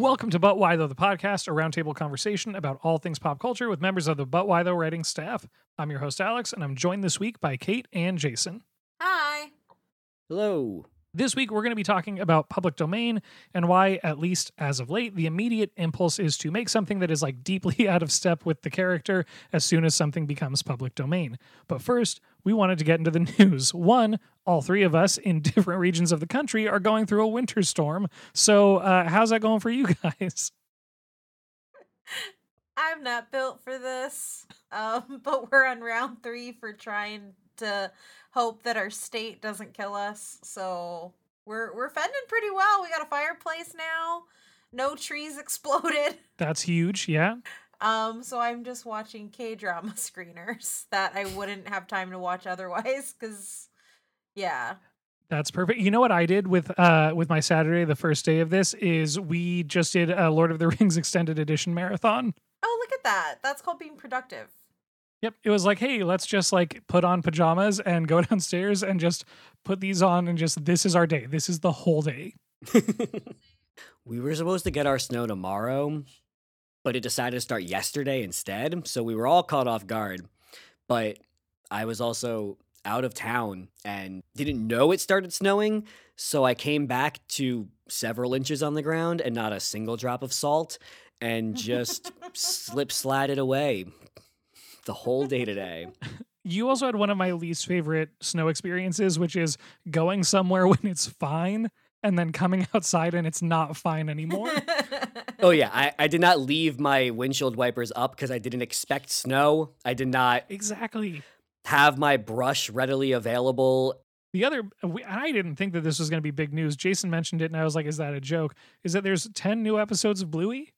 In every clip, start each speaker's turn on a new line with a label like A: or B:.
A: Welcome to But Why Though, the podcast, a roundtable conversation about all things pop culture with members of the But Why Though writing staff. I'm your host, Alex, and I'm joined this week by Kate and Jason.
B: Hi.
C: Hello.
A: This week, we're going to be talking about public domain and why, at least as of late, the immediate impulse is to make something that is like deeply out of step with the character as soon as something becomes public domain. But first, we wanted to get into the news. One, all three of us in different regions of the country are going through a winter storm. So, uh, how's that going for you guys?
B: I'm not built for this. Um, but we're on round three for trying to hope that our state doesn't kill us. So we're we're fending pretty well. We got a fireplace now. No trees exploded.
A: That's huge. Yeah.
B: Um, so I'm just watching K drama screeners that I wouldn't have time to watch otherwise. Cause yeah,
A: That's perfect. You know what I did with uh with my Saturday, the first day of this, is we just did a Lord of the Rings extended edition marathon.
B: Oh, look at that. That's called being productive.
A: Yep. It was like, hey, let's just like put on pajamas and go downstairs and just put these on and just this is our day. This is the whole day.
C: we were supposed to get our snow tomorrow, but it decided to start yesterday instead. So we were all caught off guard. But I was also out of town and didn't know it started snowing. So I came back to several inches on the ground and not a single drop of salt and just slip slided away the whole day today.
A: You also had one of my least favorite snow experiences, which is going somewhere when it's fine and then coming outside and it's not fine anymore.
C: Oh yeah, I, I did not leave my windshield wipers up because I didn't expect snow. I did not
A: exactly.
C: have my brush readily available.
A: The other, we- I didn't think that this was going to be big news. Jason mentioned it, and I was like, "Is that a joke?" Is that there's ten new episodes of Bluey?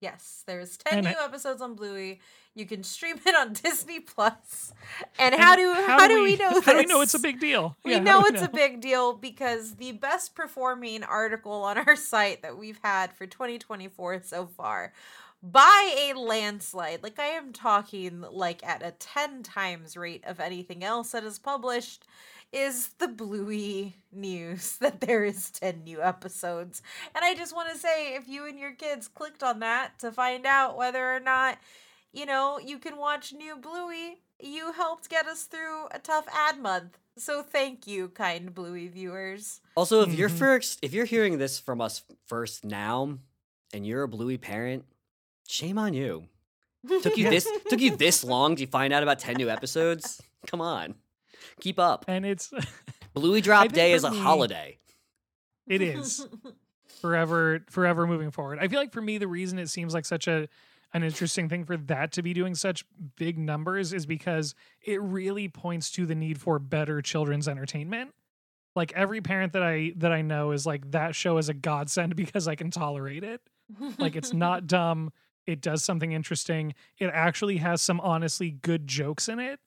B: Yes, there's 10
A: And I-
B: new episodes on Bluey. You can stream it on Disney Plus. And how do
A: And
B: how, do we, know this?
A: How do we know it's a big deal?
B: We
A: Yeah,
B: know
A: do
B: it's a big deal because the best performing article on our site that we've had for 2024 so far by a landslide. Like I am talking like at a 10 times rate of anything else that is published is the Bluey news that there is 10 new episodes. And I just want to say if you and your kids clicked on that to find out whether or not you know, you can watch new Bluey. You helped get us through a tough ad month. So thank you, kind Bluey viewers.
C: Also, if you're
A: Mhm.
C: first, if you're hearing this from us first now, and you're a Bluey parent, shame on you. Took you this took you this long to find out about ten new episodes. Come on, keep up.
A: And it's
C: Bluey Drop Day is a
A: me-
C: holiday.
A: it is forever, forever moving forward. I feel like for me, the reason it seems like such a an interesting thing for that to be doing such big numbers is because it really points to the need for better children's entertainment. Like every parent that I that I know is like that show is a godsend because I can tolerate it. Like it's not dumb. It does something interesting. It actually has some honestly good jokes in it.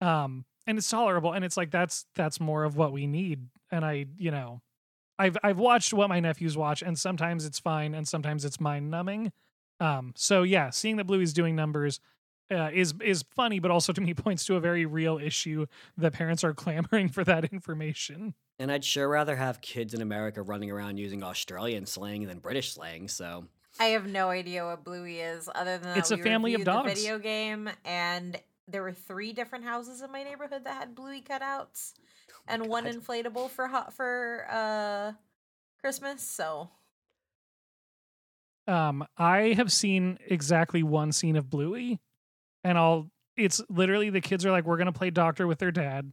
A: Um and it's tolerable and it's like that's that's more of what we need. And I, you know, I've I've watched what my nephews watch and sometimes it's fine and sometimes it's mind numbing. Um so yeah, seeing that Bluey's doing numbers uh, is is funny but also to me points to a very real issue that parents are clamoring for that information.
C: And I'd sure rather have kids in America running around using Australian slang than British slang. So
B: I have no idea what Bluey is, other than that
A: It's a
B: we
A: family of dogs.
B: video game, and there were three different houses in my neighborhood that had Bluey cutouts, and one inflatable for hot for uh Christmas. So
A: Um, I have seen exactly one scene of Bluey, and I'll. It's literally the kids are like, "We're gonna play doctor with their dad,"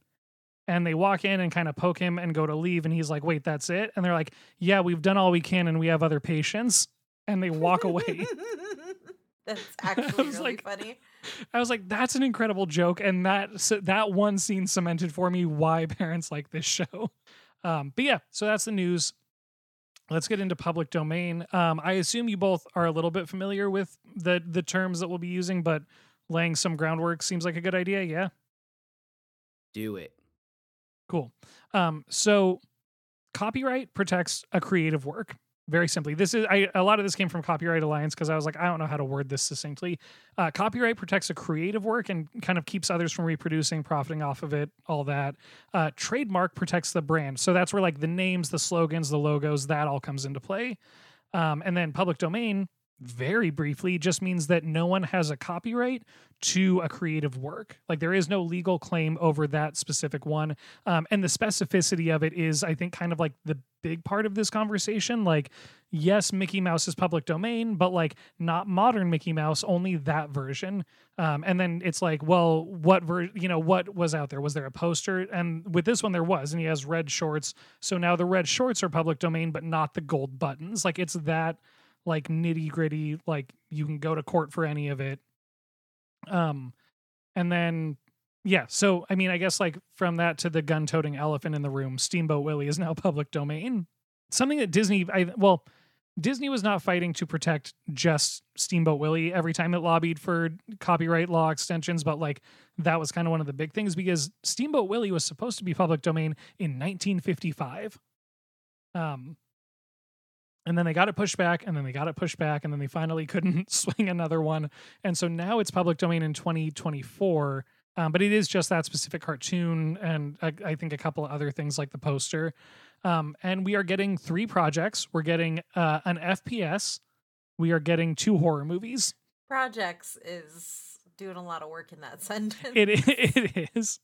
A: and they walk in and kind of poke him and go to leave, and he's like, "Wait, that's it?" And they're like, "Yeah, we've done all we can, and we have other patients," and they walk away.
B: That's actually
A: was
B: really
A: like-
B: funny.
A: I was like, "That's an incredible joke," and that so that one scene cemented for me why parents like this show. Um, but yeah, so that's the news. Let's get into public domain. Um, I assume you both are a little bit familiar with the the terms that we'll be using, but laying some groundwork seems like a good idea. Yeah,
C: do it.
A: cool. Um, so copyright protects a creative work. Very simply, this is I, a lot of this came from Copyright Alliance because I was like, I don't know how to word this succinctly. Uh, copyright protects a creative work and kind of keeps others from reproducing, profiting off of it, all that. Uh, trademark protects the brand, so that's where like the names, the slogans, the logos, that all comes into play. Um, and then public domain, very briefly, just means that no one has a copyright to a creative work. Like there is no legal claim over that specific one. Um, and the specificity of it is, I think, kind of like the big part of this conversation. Like, yes, Mickey Mouse is public domain, but like not modern Mickey Mouse, only that version. Um, and then it's like, well, what ver- you know, what was out there? Was there a poster? And with this one, there was, and he has red shorts. So now the red shorts are public domain, but not the gold buttons. Like it's that like nitty gritty. Like you can go to court for any of it. Um, and then yeah, so I mean, I guess like from that to the gun-toting elephant in the room, Steamboat Willie is now public domain. Something that Disney, I well, Disney was not fighting to protect just Steamboat Willie every time it lobbied for copyright law extensions, but like that was kind of one of the big things because Steamboat Willie was supposed to be public domain in 1955. Um, and then they got it pushed back, and then they got it pushed back, and then they finally couldn't swing another one. And so now it's public domain in 2024. Um, but it is just that specific cartoon, and I, I think a couple of other things like the poster. Um, and we are getting three projects. We're getting uh, an FPS. We are getting two horror movies.
B: Projects is doing a lot of work in that sentence.
A: It it is.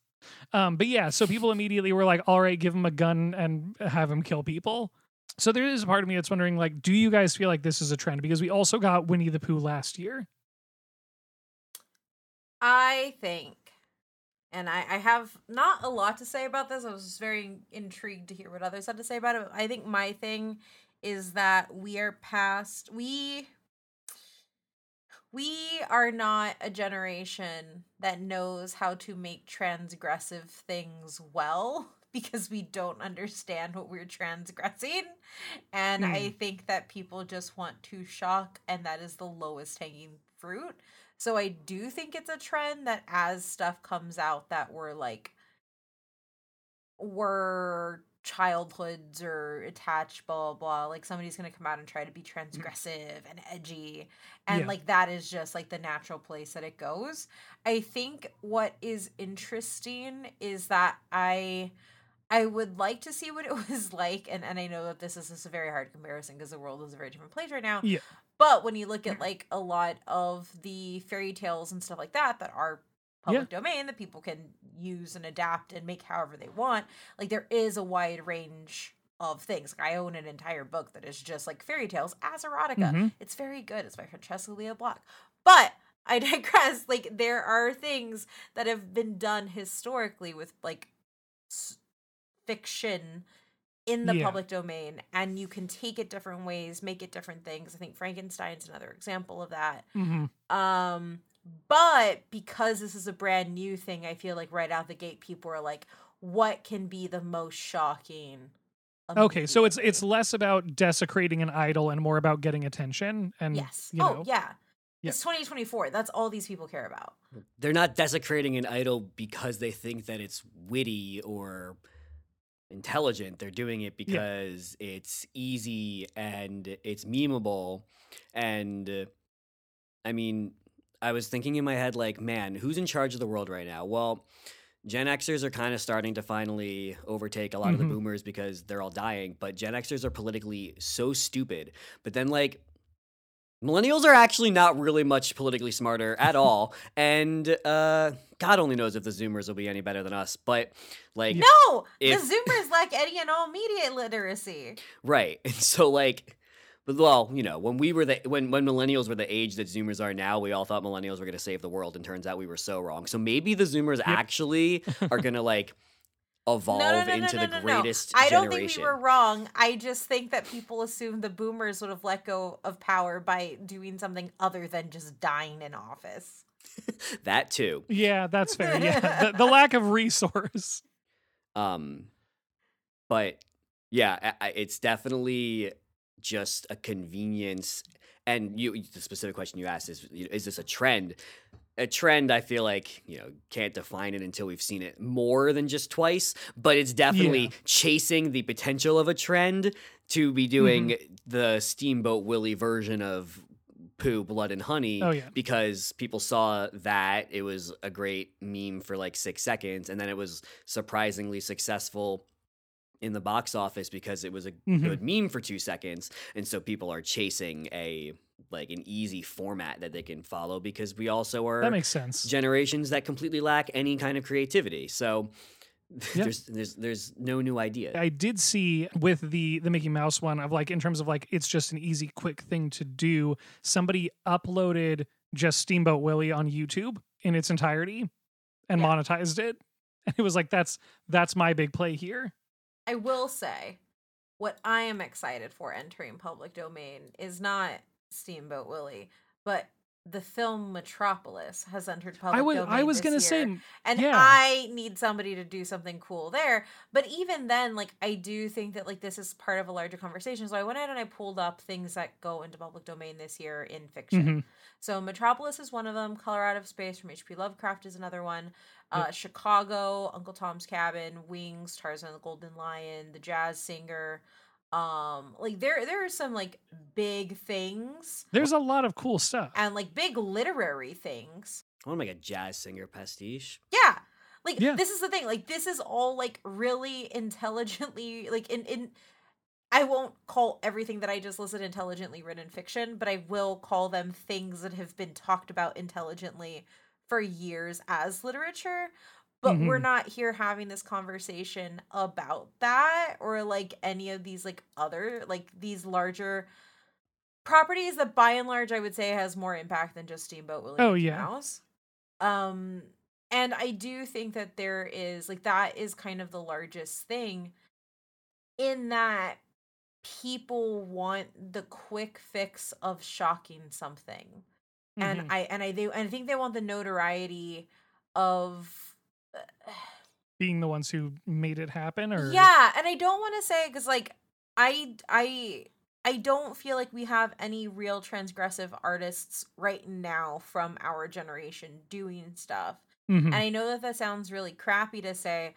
A: Um, but yeah, so people immediately were like, "All right, give him a gun and have him kill people." So there is a part of me that's wondering, like, do you guys feel like this is a trend? Because we also got Winnie the Pooh last year.
B: I think, and I, I have not a lot to say about this. I was very intrigued to hear what others had to say about it. I think my thing is that we are past we we are not a generation that knows how to make transgressive things well because we don't understand what we're transgressing. And
A: Hmm.
B: I think that people just want to shock, and that is the lowest hanging fruit. So I do think it's a trend that as stuff comes out that we're like, were childhoods or attached, blah, blah, blah. Like somebody's going to come out and try to be transgressive and edgy. And
A: Yeah.
B: like that is just like the natural place that it goes. I think what is interesting is that I. I would like to see what it was like, and, and I know that this is just a very hard comparison because the world is a very different place right now.
A: Yeah.
B: But when you look at like a lot of the fairy tales and stuff like that that are public domain that people can use and adapt and make however they want, like there is a wide range of things. Like I own an entire book that is just like fairy tales as erotica.
A: Mhm.
B: It's very good. It's by Francesca Lia Block. But I digress. Like there are things that have been done historically with like s- fiction in the
A: Yeah.
B: public domain and you can take it different ways, make it different things. I think Frankenstein's another example of that.
A: hmm
B: Um but because this is a brand new thing, I feel like right out the gate people are like what can be the most shocking?
A: Okay, so it's it's less about desecrating an idol and more about getting attention. And
B: Yes.
A: you
B: oh,
A: know,
B: yeah.
A: Yeah.
B: It's 2024. That's all these people care about.
C: They're not desecrating an idol because they think that it's witty or intelligent. They're doing it because it's easy and it's memeable. And uh, I mean, I was thinking in my head, like, man, who's in charge of the world right now? Well, Gen Xers are kind of starting to finally overtake a lot of the
A: Mhm.
C: boomers because they're all dying, but Gen Xers are politically so stupid. But then, like, millennials are actually not really much politically smarter at all. and uh, God only knows if the Zoomers will be any better than us. But, like,
B: No,
C: If-
B: the Zoomers lack any and all media literacy.
C: Right. And so like well, you know, when we were the when when millennials were the age that Zoomers are now, we all thought millennials were going to save the world, and turns out we were so wrong. So maybe the Zoomers actually are going to like evolve
B: No, no, no, no,
C: into
B: no,
C: the
B: no, no.
C: greatest
B: I don't
C: generation.
B: think we were wrong. I just think that people assume the boomers would have let go of power by doing something other than just dying in office.
C: that too.
A: yeah, that's fair. Yeah, the, the lack of resource.
C: Um, but yeah, I- I- it's definitely just a convenience. And you, the specific question you asked is: Is this a trend? A trend, I feel like you know can't define it until we've seen it more than just twice. But it's definitely
A: Yeah.
C: chasing the potential of a trend to be doing the Steamboat Willie version of Pooh, Blood and Honey
A: Oh yeah.
C: because people saw that it was a great meme for like six seconds and then it was surprisingly successful in the box office because it was a
A: Mhm.
C: good meme for two seconds, and so people are chasing a like an easy format that they can follow because we also are
A: That makes sense.
C: generations that completely lack any kind of creativity. So
A: Yeah.
C: there's there's there's no new idea.
A: I did see with the the Mickey Mouse one of like in terms of like it's just an easy quick thing to do. Somebody uploaded just Steamboat Willie on YouTube in its entirety and
B: Yeah.
A: monetized it. And it was like that's that's my big play here.
B: I will say, what I am excited for entering public domain is not Steamboat Willie, but the film Metropolis has entered public
A: I was
B: domain.
A: I was gonna say
B: and
A: yeah.
B: I need somebody to do something cool there. But even then, like I do think that like this is part of a larger conversation. So I went out and I pulled up things that go into public domain this year in fiction.
A: Mhm.
B: So Metropolis is one of them. Color Out of Space from H.P. Lovecraft is another one.
A: Yep.
B: Uh, Chicago, Uncle Tom's Cabin, Wings, Tarzan and the Golden Lion, The Jazz Singer. Um, like there there are some like big things
A: there's a lot of cool stuff.
B: and like big literary things.
C: I want to make a jazz singer pastiche.
B: Yeah. Like
A: Yeah.
B: this is the thing. Like this is all like really intelligently like in in I won't call everything that I just listed intelligently written fiction, but I will call them things that have been talked about intelligently for years as literature. But we're
A: Mhm.
B: not here having this conversation about that or like any of these like other like these larger properties that by and large I would say has more impact than just Steamboat Willie
A: Oh,
B: Mickey
A: yeah.
B: Mouse. Um and I do think that there is like that is kind of the largest thing in that people want the quick fix of shocking something. And
A: Mhm.
B: I and I they and I think they want the notoriety of
A: being the ones who made it happen or
B: yeah, and I don't want to say because like I I I don't feel like we have any real transgressive artists right now from our generation doing stuff.
A: Mhm.
B: And I know that that sounds really crappy to say,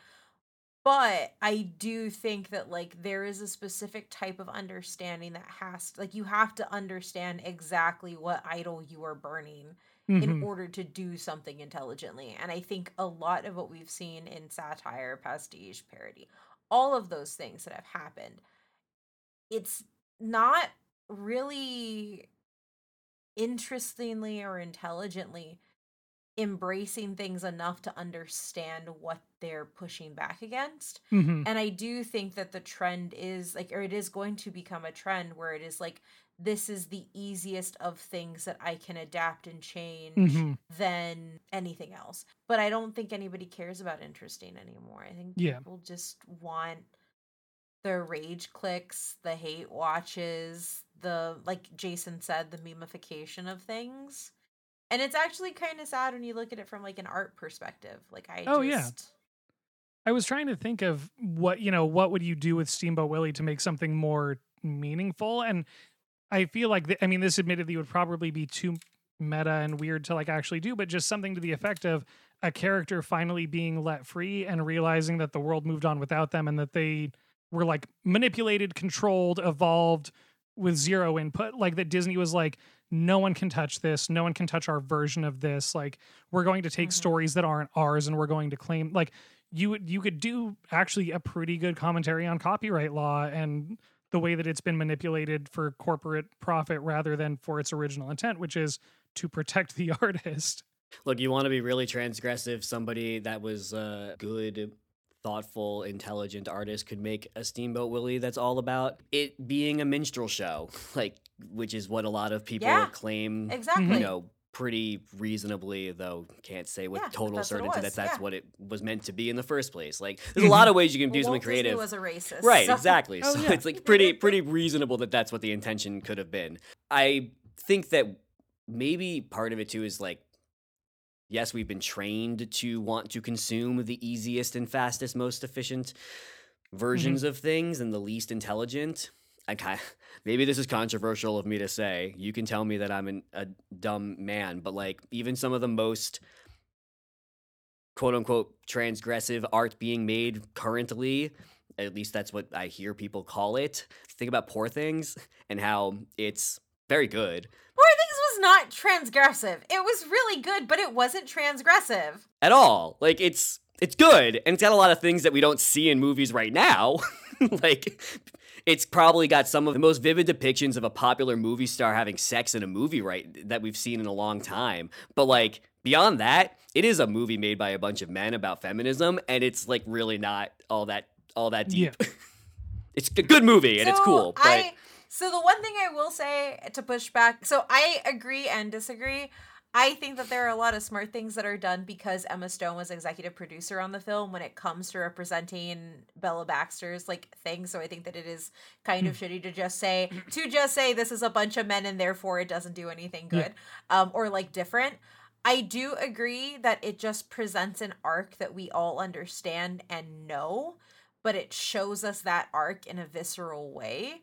B: but I do think that like there is a specific type of understanding that has to, like you have to understand exactly what idol you are burning in
A: Mhm.
B: order to do something intelligently. And I think a lot of what we've seen in satire, pastiche, parody, all of those things that have happened, it's not really interestingly or intelligently embracing things enough to understand what they're pushing back against.
A: Mhm.
B: And I do think that the trend is like, or it is going to become a trend where it is like, this is the easiest of things that I can adapt and change
A: Mhm.
B: than anything else. But I don't think anybody cares about interesting anymore. I think
A: Yeah.
B: people just want the rage clicks, the hate watches, the like Jason said, the memification of things. And it's actually kind of sad when you look at it from like an art perspective. Like I
A: Oh, yeah. I was trying to think of what you know what would you do with Steamboat Willie to make something more meaningful, and I feel like th- I mean this admittedly would probably be too meta and weird to like actually do, but just something to the effect of a character finally being let free and realizing that the world moved on without them and that they were like manipulated, controlled, evolved with zero input. Like that Disney was like, no one can touch this, no one can touch our version of this. Like we're going to take
B: Mhm.
A: stories that aren't ours and we're going to claim like you would you could do actually a pretty good commentary on copyright law and the way that it's been manipulated for corporate profit rather than for its original intent, which is to protect the artist.
C: Look, you want to be really transgressive. Somebody that was a good, thoughtful, intelligent artist could make a Steamboat Willie that's all about it being a minstrel show, like which is what a lot of people
B: Yeah,
C: claim.
B: exactly.
C: You know, pretty reasonably, though can't say with
B: Yeah,
C: total
B: that's
C: certainty that that's
B: yeah.
C: what it was meant to be in the first place. Like, there's a mm-hmm. lot of ways you can do
B: Well,
C: something
B: Walt Disney
C: creative.
B: was a racist.
C: Right,
B: so-
C: exactly.
A: Oh,
C: so
A: yeah.
C: it's like pretty pretty reasonable that that's what the intention could have been. I think that maybe part of it too is like yes, we've been trained to want to consume the easiest and fastest, most efficient mm-hmm. versions of things and the least intelligent. I kind maybe this is controversial of me to say. You can tell me that I'm an, a dumb man, but like even some of the most quote unquote transgressive art being made currently, at least that's what I hear people call it. Think about Poor Things and how it's very good
B: Poor Things was not transgressive. It was really good, but it wasn't transgressive.
C: at all. Like it's it's good and it's got a lot of things that we don't see in movies right now. like it's probably got some of the most vivid depictions of a popular movie star having sex in a movie right that we've seen in a long time. But like beyond that, it is a movie made by a bunch of men about feminism and it's like really not all that all that deep.
A: Yeah.
C: it's a good movie and it's cool, but
B: I, so the one thing I will say to push back, so I agree and disagree. I think that there are a lot of smart things that are done because Emma Stone was executive producer on the film when it comes to representing Bella Baxter's like thing. So I think that it is kind of shitty to just say to just say this is a bunch of men and therefore it doesn't do anything
A: Yeah.
B: good um or like different. I do agree that it just presents an arc that we all understand and know, but it shows us that arc in a visceral way.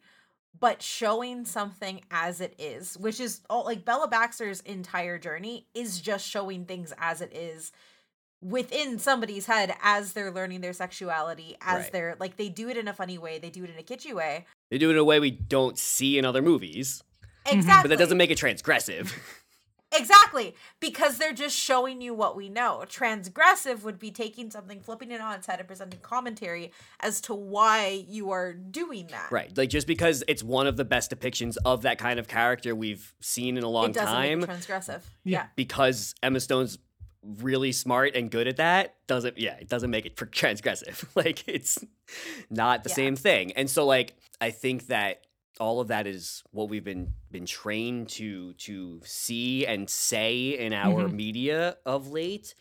B: But showing something as it is, which is all like Bella Baxter's entire journey, is just showing things as it is within somebody's head as they're learning their sexuality, as
C: Right.
B: they're like they do it in a funny way, they do it in a kitschy way.
C: they do it in a way we don't see in other movies.
B: Exactly.
C: But that doesn't make it transgressive.
B: Exactly, because they're just showing you what we know. Transgressive would be taking something, flipping it on its head, and presenting commentary as to why you are doing that.
C: right. Like just because it's one of the best depictions of that kind of character we've seen in a long
B: it doesn't
C: time.
B: make it transgressive.
A: Yeah.
B: Yeah.
C: because Emma Stone's really smart and good at that doesn't yeah it doesn't make it for transgressive like it's not the
B: Yeah.
C: same thing and so like i think that all of that is what we've been been trained to to see and say in our
A: Mhm.
C: media of late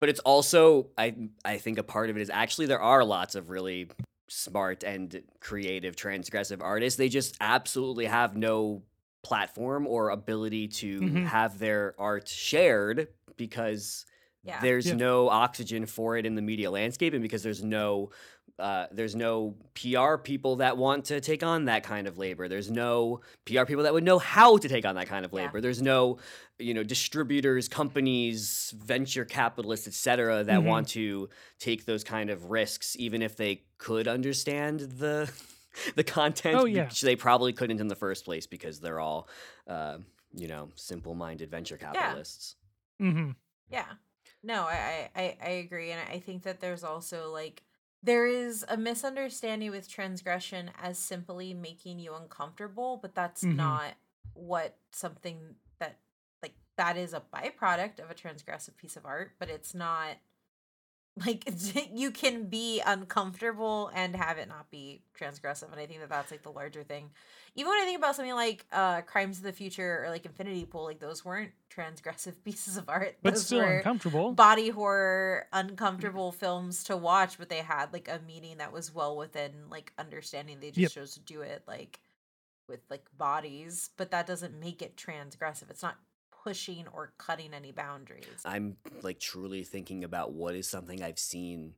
C: but it's also i i think a part of it is actually there are lots of really smart and creative transgressive artists they just absolutely have no platform or ability to
A: Mhm.
C: have their art shared because
B: Yeah.
C: there's
A: Yeah.
C: no oxygen for it in the media landscape and because there's no uh, there's no PR people that want to take on that kind of labor. There's no PR people that would know how to take on that kind of
B: Yeah.
C: labor. There's no, you know, distributors, companies, venture capitalists, etc., that
A: Mhm.
C: want to take those kind of risks, even if they could understand the the content,
A: Oh, yeah.
C: which they probably couldn't in the first place because they're all, uh, you know, simple-minded venture capitalists.
A: hmm
B: Yeah. No, I, I, I I agree. And I think that there's also like there is a misunderstanding with transgression as simply making you uncomfortable, but that's
A: Mhm.
B: not what something that like that is a byproduct of a transgressive piece of art, but it's not like you can be uncomfortable and have it not be transgressive and i think that that's like the larger thing. Even when i think about something like uh crimes of the future or like infinity pool like those weren't transgressive pieces of art.
A: But
B: those
A: still uncomfortable.
B: body horror uncomfortable films to watch but they had like a meaning that was well within like understanding. They just
A: Yep.
B: chose to do it like with like bodies but that doesn't make it transgressive. It's not pushing or cutting any boundaries.
C: I'm like truly thinking about what is something I've seen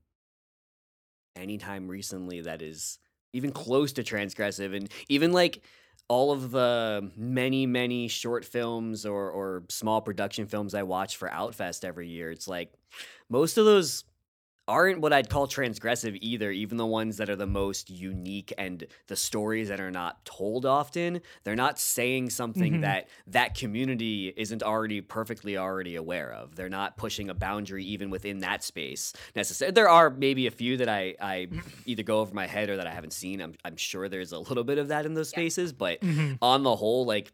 C: anytime recently that is even close to transgressive and even like all of the many many short films or or small production films I watch for Outfest every year it's like most of those aren't what I'd call transgressive either even the ones that are the most unique and the stories that are not told often they're not saying something
A: Mhm.
C: that that community isn't already perfectly already aware of they're not pushing a boundary even within that space necessarily there are maybe a few that I I either go over my head or that I haven't seen I'm I'm sure there's a little bit of that in those
B: Yeah.
C: spaces but
A: Mhm.
C: on the whole, like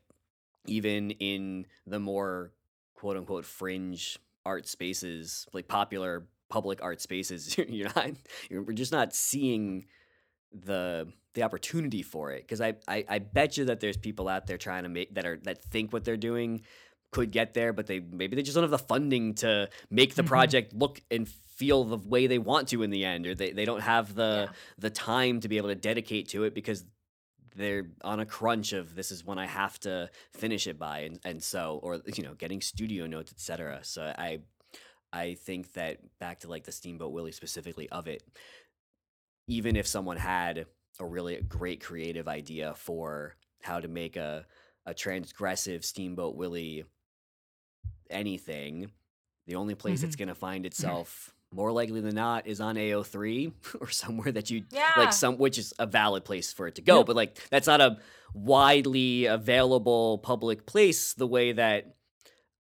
C: even in the more quote unquote fringe art spaces, like popular public art spaces, you're not you're, we're just not seeing the the opportunity for it. Because I, I I bet you that there's people out there trying to make that are that think what they're doing could get there, but they maybe they just don't have the funding to make the
A: Mhm.
C: project look and feel the way they want to in the end, or they, they don't have the
B: Yeah.
C: the time to be able to dedicate to it because they're on a crunch of this is when I have to finish it by and, and so or you know getting studio notes etc. So I I think that back to like the Steamboat Willie specifically of it, even if someone had a really great creative idea for how to make a a transgressive Steamboat Willie anything, the only place it's
A: Mhm.
C: gonna find itself more likely than not is on AO3 or somewhere that you
B: yeah.
C: like some which is a valid place for it to go but like that's not a widely available public place the way that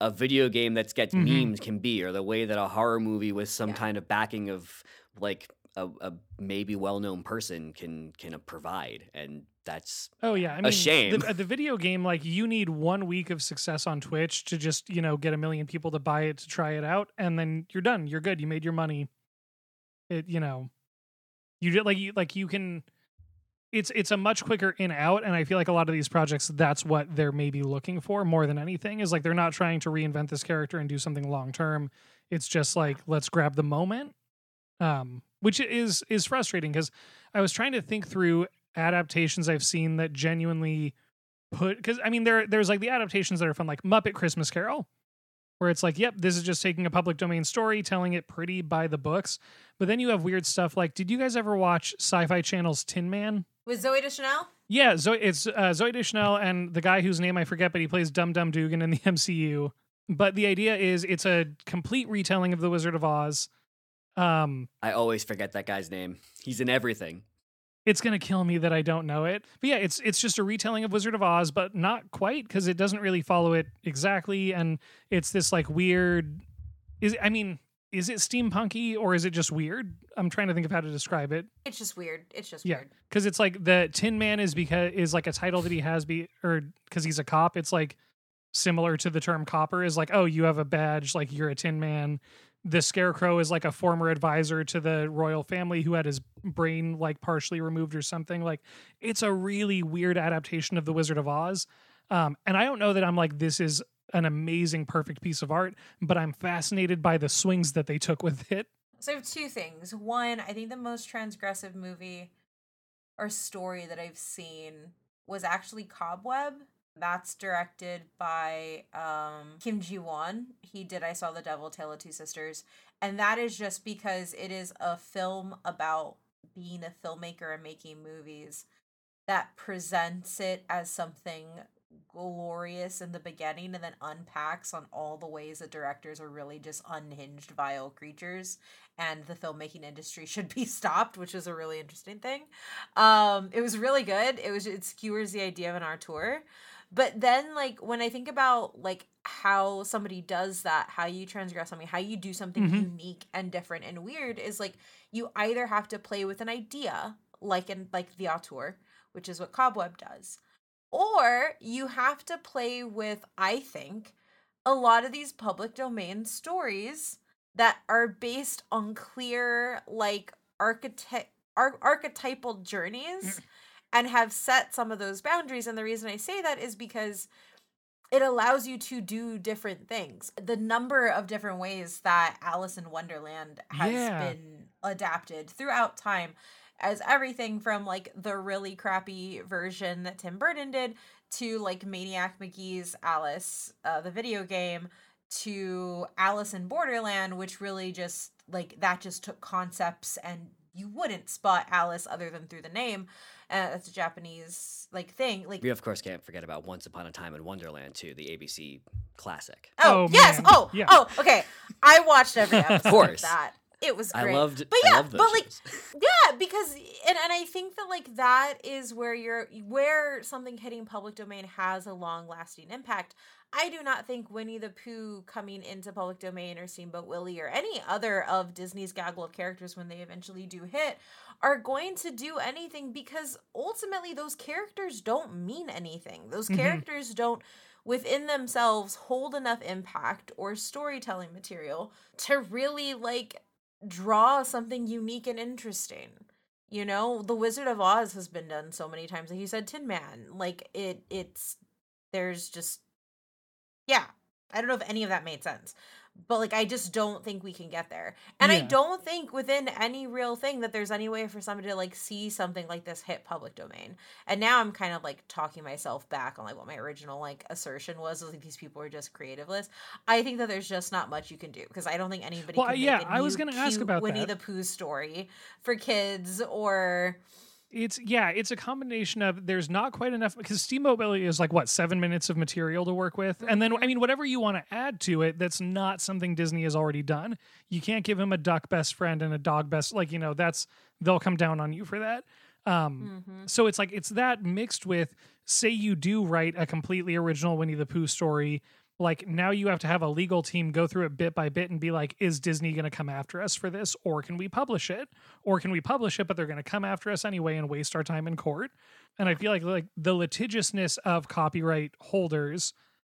C: a video game that's gets
A: Mhm.
C: memes can be or the way that a horror movie with some
B: Yeah.
C: kind of backing of like a, a maybe well-known person can can uh, provide and that's
A: Oh yeah, I mean,
C: shame.
A: The, the video game, like you need one week of success on Twitch to just you know get a million people to buy it to try it out, and then you're done. You're good. You made your money. It you know, you did like you like you can. It's it's a much quicker in out, and I feel like a lot of these projects, that's what they're maybe looking for more than anything. Is like they're not trying to reinvent this character and do something long term. It's just like let's grab the moment, um, which is is frustrating because I was trying to think through adaptations I've seen that genuinely put because I mean there there's like the adaptations that are from like Muppet Christmas Carol, where it's like, yep, this is just taking a public domain story, telling it pretty by the books. But then you have weird stuff like, did you guys ever watch Sci-Fi Channel's Tin Man?
B: With Zooey Deschanel?
A: Yeah, Zooey, it's uh, Zooey Deschanel and the guy whose name I forget, but he plays Dum Dum Dugan in the MCU. But the idea is it's a complete retelling of The Wizard of Oz. Um,
C: I always forget that guy's name. He's in everything.
A: It's gonna kill me that I don't know it. But yeah, it's it's just a retelling of Wizard of Oz, but not quite because it doesn't really follow it exactly, and it's this like weird. Is I mean, is it steampunky or is it just weird? I'm trying to think of how to describe it.
B: It's just weird. It's just
A: Yeah.
B: weird.
A: Because it's like the Tin Man is because is like a title that he has be or because he's a cop. It's like similar to the term copper is like oh you have a badge like you're a Tin Man. The Scarecrow is like a former advisor to the royal family who had his brain like partially removed or something. Like it's a really weird adaptation of the Wizard of Oz. Um, and I don't know that I'm like this is an amazing perfect piece of art, but I'm fascinated by the swings that they took with it.
B: So I have two things. One, I think the most transgressive movie or story that I've seen was actually Cobweb. That's directed by um, Kim Jee-woon. He did I Saw the Devil, Tale of Two Sisters. And that is just because it is a film about being a filmmaker and making movies that presents it as something glorious in the beginning and then unpacks on all the ways that directors are really just unhinged, vile creatures and the filmmaking industry should be stopped, which is a really interesting thing. Um, it was really good. It was it skewers the idea of an auteur. But then like when I think about like how somebody does that, how you transgress something, how you do something
A: Mhm.
B: unique and different and weird is like you either have to play with an idea, like in like the auteur, which is what Cobweb does, or you have to play with, I think, a lot of these public domain stories that are based on clear like architect ar- archetypal journeys and have set some of those boundaries and the reason I say that is because it allows you to do different things. The number of different ways that Alice in Wonderland has
A: Yeah.
B: been adapted throughout time as everything from like the really crappy version that Tim Burton did to like Maniac McGee's Alice, uh, the video game, to Alice in Borderland, which really just like that just took concepts and you wouldn't spot Alice other than through the name. Uh, that's a Japanese like thing. Like
C: We of course can't forget about Once Upon a Time in Wonderland too, the ABC classic.
B: Oh,
A: Oh,
B: yes.
A: man.
B: Oh,
A: Yeah.
B: oh, okay. I watched every episode of,
C: course.
B: that. It was great.
C: I loved
B: But
C: I
B: yeah,
C: loved those
B: but like
C: shows.
B: yeah, because and and I think that like that is where you're where something hitting public domain has a long lasting impact. I do not think Winnie the Pooh coming into public domain or Steamboat Willie or any other of Disney's gaggle of characters when they eventually do hit are going to do anything because ultimately those characters don't mean anything. Those
A: Mhm.
B: characters don't within themselves hold enough impact or storytelling material to really like draw something unique and interesting. You know, The Wizard of Oz has been done so many times. Like you said, Tin Man. Like it it's there's just yeah. I don't know if any of that made sense. But like I just don't think we can get there. And I don't think within any real thing that there's any way for somebody to like see something like this hit public domain. And now I'm kind of like talking myself back on like what my original like assertion was, was like these people are just creativeless. I think that there's just not much you can do because I don't think anybody
A: Well, yeah,
B: a
A: I was gonna ask about
B: Winnie
A: that.
B: the Pooh story for kids or
A: It's yeah, it's a combination of there's not quite enough because Steamboat Willie is like what seven minutes of material to work with, and then I mean whatever you want to add to it that's not something Disney has already done. You can't give him a duck best friend and a dog best like you know that's they'll come down on you for that. Um,
B: Mhm.
A: so it's like it's that mixed with say you do write a completely original Winnie the Pooh story like now you have to have a legal team go through it bit by bit and be like is disney going to come after us for this or can we publish it? Or can we publish it but they're going to come after us anyway and waste our time in court? And i feel like like the litigiousness of copyright holders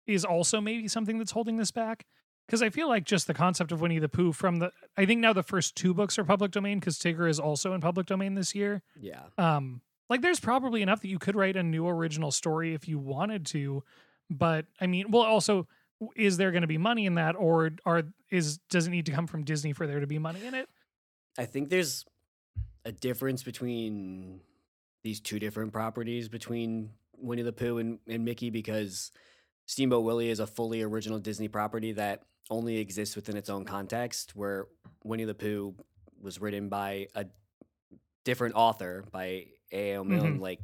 A: is also maybe something that's holding this back. Because i feel like just the concept of winnie the pooh from the i think now the first two books are public domain because tigger is also in public domain this year.
C: Yeah.
A: um like there's probably enough that you could write a new original story if you wanted to but i mean well also is there going to be money in that or are is does it need to come from disney for there to be money in it
C: I think there's a difference between these two different properties between Winnie the Pooh and, and Mickey because Steamboat Willie is a fully original Disney property that only exists within its own context, where Winnie the Pooh was written by a different author by A.O. Milne. Mm-hmm. Like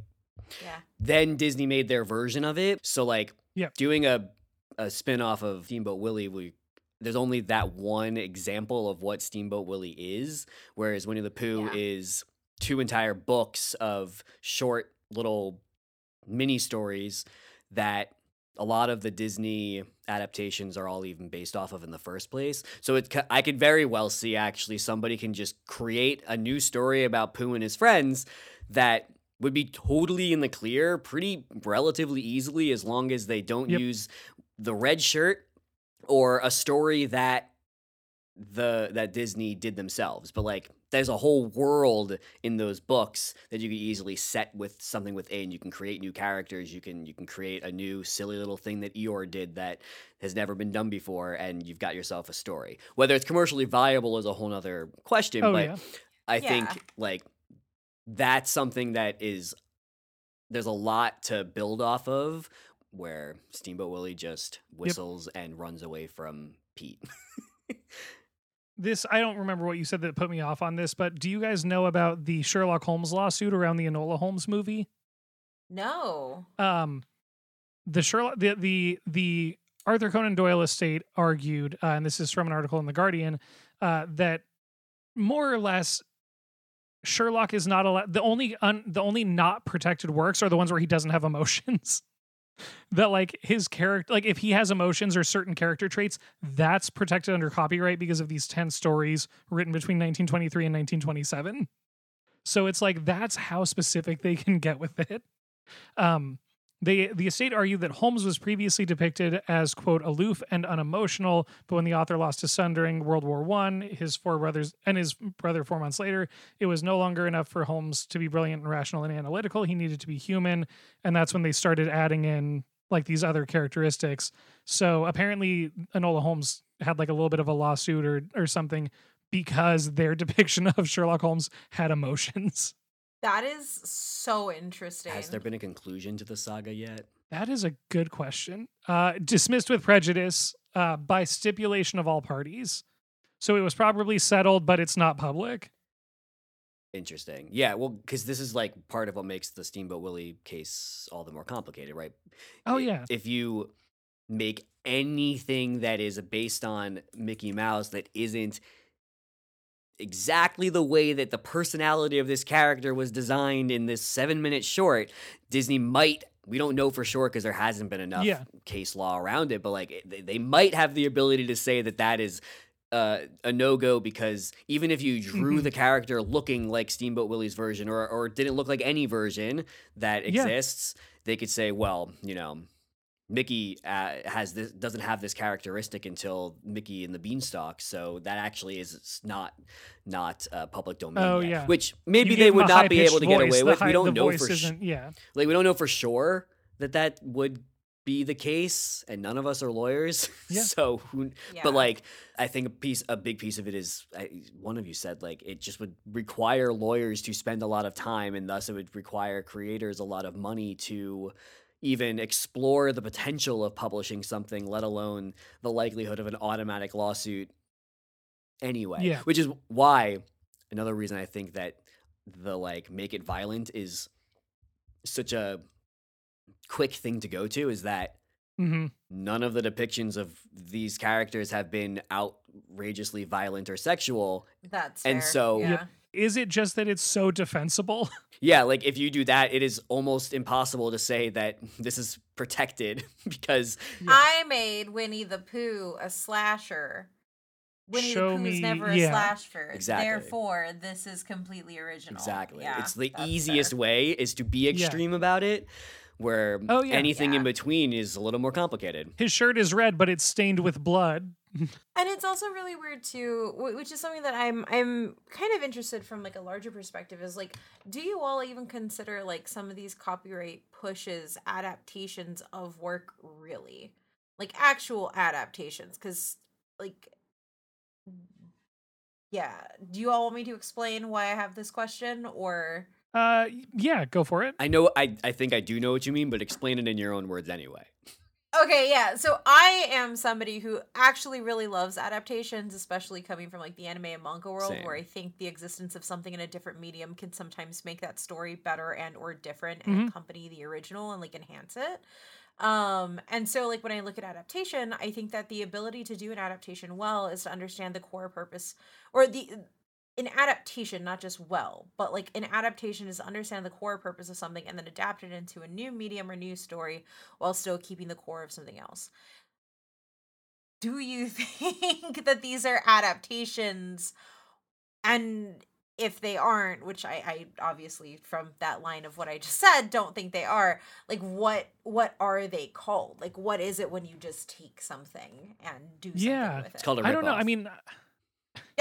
B: Yeah.
C: then Disney made their version of it. So like
A: Yep.
C: doing a a spin-off of Steamboat Willie we there's only that one example of what Steamboat Willie is, whereas Winnie the Pooh
B: Yeah.
C: is two entire books of short little mini stories that a lot of the Disney adaptations are all even based off of in the first place. So it I could very well see actually somebody can just create a new story about Pooh and his friends that would be totally in the clear pretty relatively easily as long as they don't
A: Yep.
C: use the red shirt or a story that the that Disney did themselves. But like there's a whole world in those books that you could easily set with something within. You can create new characters, you can you can create a new silly little thing that Eeyore did that has never been done before and you've got yourself a story. Whether it's commercially viable is a whole nother question,
A: oh
C: but
A: yeah
C: I
B: Yeah.
C: think like that's something that is there's a lot to build off of where Steamboat Willie just whistles and runs away from Pete.
A: this i don't remember what you said that put me off on this but do you guys know about the sherlock holmes lawsuit around the enola holmes movie
B: No.
A: um the Sherlock the the the Arthur Conan Doyle estate argued, uh, and this is from an article in the Guardian, uh, that more or less Sherlock is not allowed. The only un, the only not protected works are the ones where he doesn't have emotions. that like his character, like if he has emotions or certain character traits, that's protected under copyright because of these ten stories written between 1923 and 1927. So it's like that's how specific they can get with it. Um, they the estate argued that Holmes was previously depicted as quote aloof and unemotional, but when the author lost his son during World War One, his four brothers and his brother four months later, it was no longer enough for Holmes to be brilliant and rational and analytical. He needed to be human, and that's when they started adding in like these other characteristics. So apparently, Enola Holmes had like a little bit of a lawsuit or or something because their depiction of Sherlock Holmes had emotions.
B: That is so interesting.
C: Has there been a conclusion to the saga yet?
A: That is a good question. Uh, dismissed with prejudice uh, by stipulation of all parties. So it was probably settled, but it's not public.
C: Interesting. Yeah, well, because this is like part of what makes the Steamboat Willie case all the more complicated, right?
A: Oh, yeah.
C: If you make anything that is based on Mickey Mouse that isn't exactly the way that the personality of this character was designed in this seven minute short, Disney might. We don't know for sure because there hasn't been enough
A: Yeah.
C: case law around it, but like they, they might have the ability to say that that is uh, a no go because even if you drew
A: Mhm.
C: the character looking like Steamboat Willie's version or or didn't look like any version that
A: Yeah.
C: exists, they could say, well, you know, Mickey uh, has this doesn't have this characteristic until Mickey and the Beanstalk, so that actually is not not uh, public domain.
A: Oh,
C: yet,
A: yeah.
C: Which maybe
A: gave
C: they would
A: a
C: not be able
A: high-pitched
C: to get away with.
A: high-
C: we don't know for sh-
A: yeah.
C: like we don't know for sure that that would be the case, and none of us are lawyers.
A: Yeah.
C: so who,
B: Yeah.
C: but like I think a piece a big piece of it is I, one of you said like it just would require lawyers to spend a lot of time and thus it would require creators a lot of money to even explore the potential of publishing something let alone the likelihood of an automatic lawsuit anyway
A: Yeah.
C: which is why another reason I think that the like make it violent is such a quick thing to go to is that
A: hmm
C: none of the depictions of these characters have been outrageously violent or sexual
B: That's
C: and
B: fair,
C: so-
B: yeah.
A: Is it just that it's so defensible?
C: Yeah, like if you do that, it is almost impossible to say that this is protected because
B: I made Winnie the Pooh a slasher. Winnie
A: Show
B: the Pooh is
A: me-
B: never
A: yeah.
B: a slasher.
C: Exactly.
B: Therefore, this is completely original.
C: exactly
B: Yeah,
C: it's the easiest
B: fair.
C: way is to be extreme about it, where
A: Oh, yeah.
C: anything in between is a little more complicated.
A: His shirt is red, but it's stained with blood.
B: And it's also really weird too, which is something that I'm I'm kind of interested from like a larger perspective is like do you all even consider like some of these copyright pushes adaptations of work really? Like actual adaptations cuz like yeah, do you all want me to explain why I have this question or
A: Uh, yeah, go for it.
C: I know, I, I think I do know what you mean, but explain it in your own words anyway.
B: Okay, yeah. So I am somebody who actually really loves adaptations, especially coming from like the anime and manga world,
C: Same.
B: where I think the existence of something in a different medium can sometimes make that story better and or different and accompany the original and like enhance it. Um, and so like when I look at adaptation, I think that the ability to do an adaptation well is to understand the core purpose or the an adaptation, not just well, but like an adaptation is to understand the core purpose of something and then adapt it into a new medium or new story while still keeping the core of something else. Do you think that these are adaptations? And if they aren't, which I, I obviously from that line of what I just said don't think they are, like what what are they called? Like what is it when you just take something and do something
A: Yeah.
B: with it?
C: It's called a
A: I don't know. I
C: ripoff.
A: mean,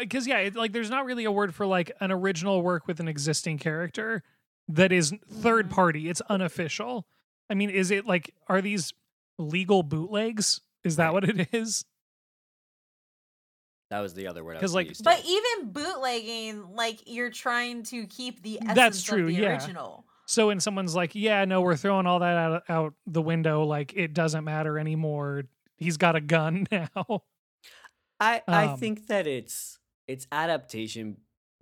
A: because yeah, it, like there's not really a word for like an original work with an existing character that is third
B: Mhm.
A: party. It's unofficial. I mean, is it like are these legal bootlegs? Is that what it is?
C: That was the other word I
A: 'Cause,
C: was
A: like-
C: used to.
B: But even bootlegging, like you're trying to keep the essence
A: That's true,
B: of the
A: yeah.
B: original.
A: So when someone's like, "Yeah, no, we're throwing all that out, out the window. Like it doesn't matter anymore. He's got a gun now."
C: I I
A: Um,
C: think that it's it's adaptation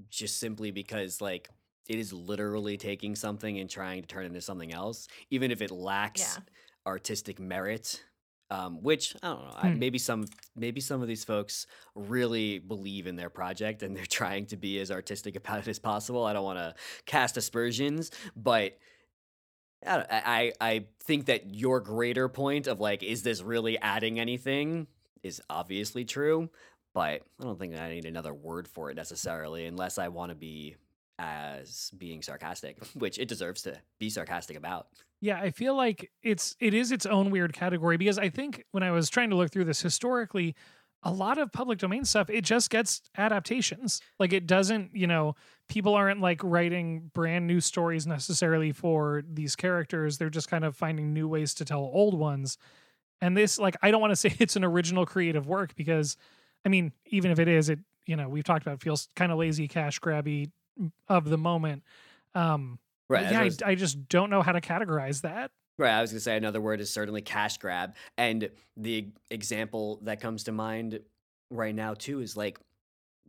C: just simply because like it is literally taking something and trying to turn it into something else, even if it lacks
B: Yeah.
C: artistic merit. Um, which I don't know. I,
A: Hmm.
C: maybe some maybe some of these folks really believe in their project and they're trying to be as artistic about it as possible. I don't want to cast aspersions, but I, don't- I I I think that your greater point of like, is this really adding anything, is obviously true. But I don't think I need another word for it necessarily, unless I want to be as being sarcastic, which it deserves to be sarcastic about.
A: Yeah, I feel like it's it is its own weird category because I think when I was trying to look through this historically, a lot of public domain stuff it just gets adaptations. Like it doesn't, you know, people aren't like writing brand new stories necessarily for these characters. They're just kind of finding new ways to tell old ones. And this like I don't want to say it's an original creative work because I mean, even if it is, it you know, we've talked about it feels kind of lazy cash grabby of the moment. Um
C: Right.
A: yeah,
C: I
A: I,
C: was-
A: I just don't know how to categorize that.
C: Right, I was gonna say another word is certainly cash grab, and the example that comes to mind right now too is like,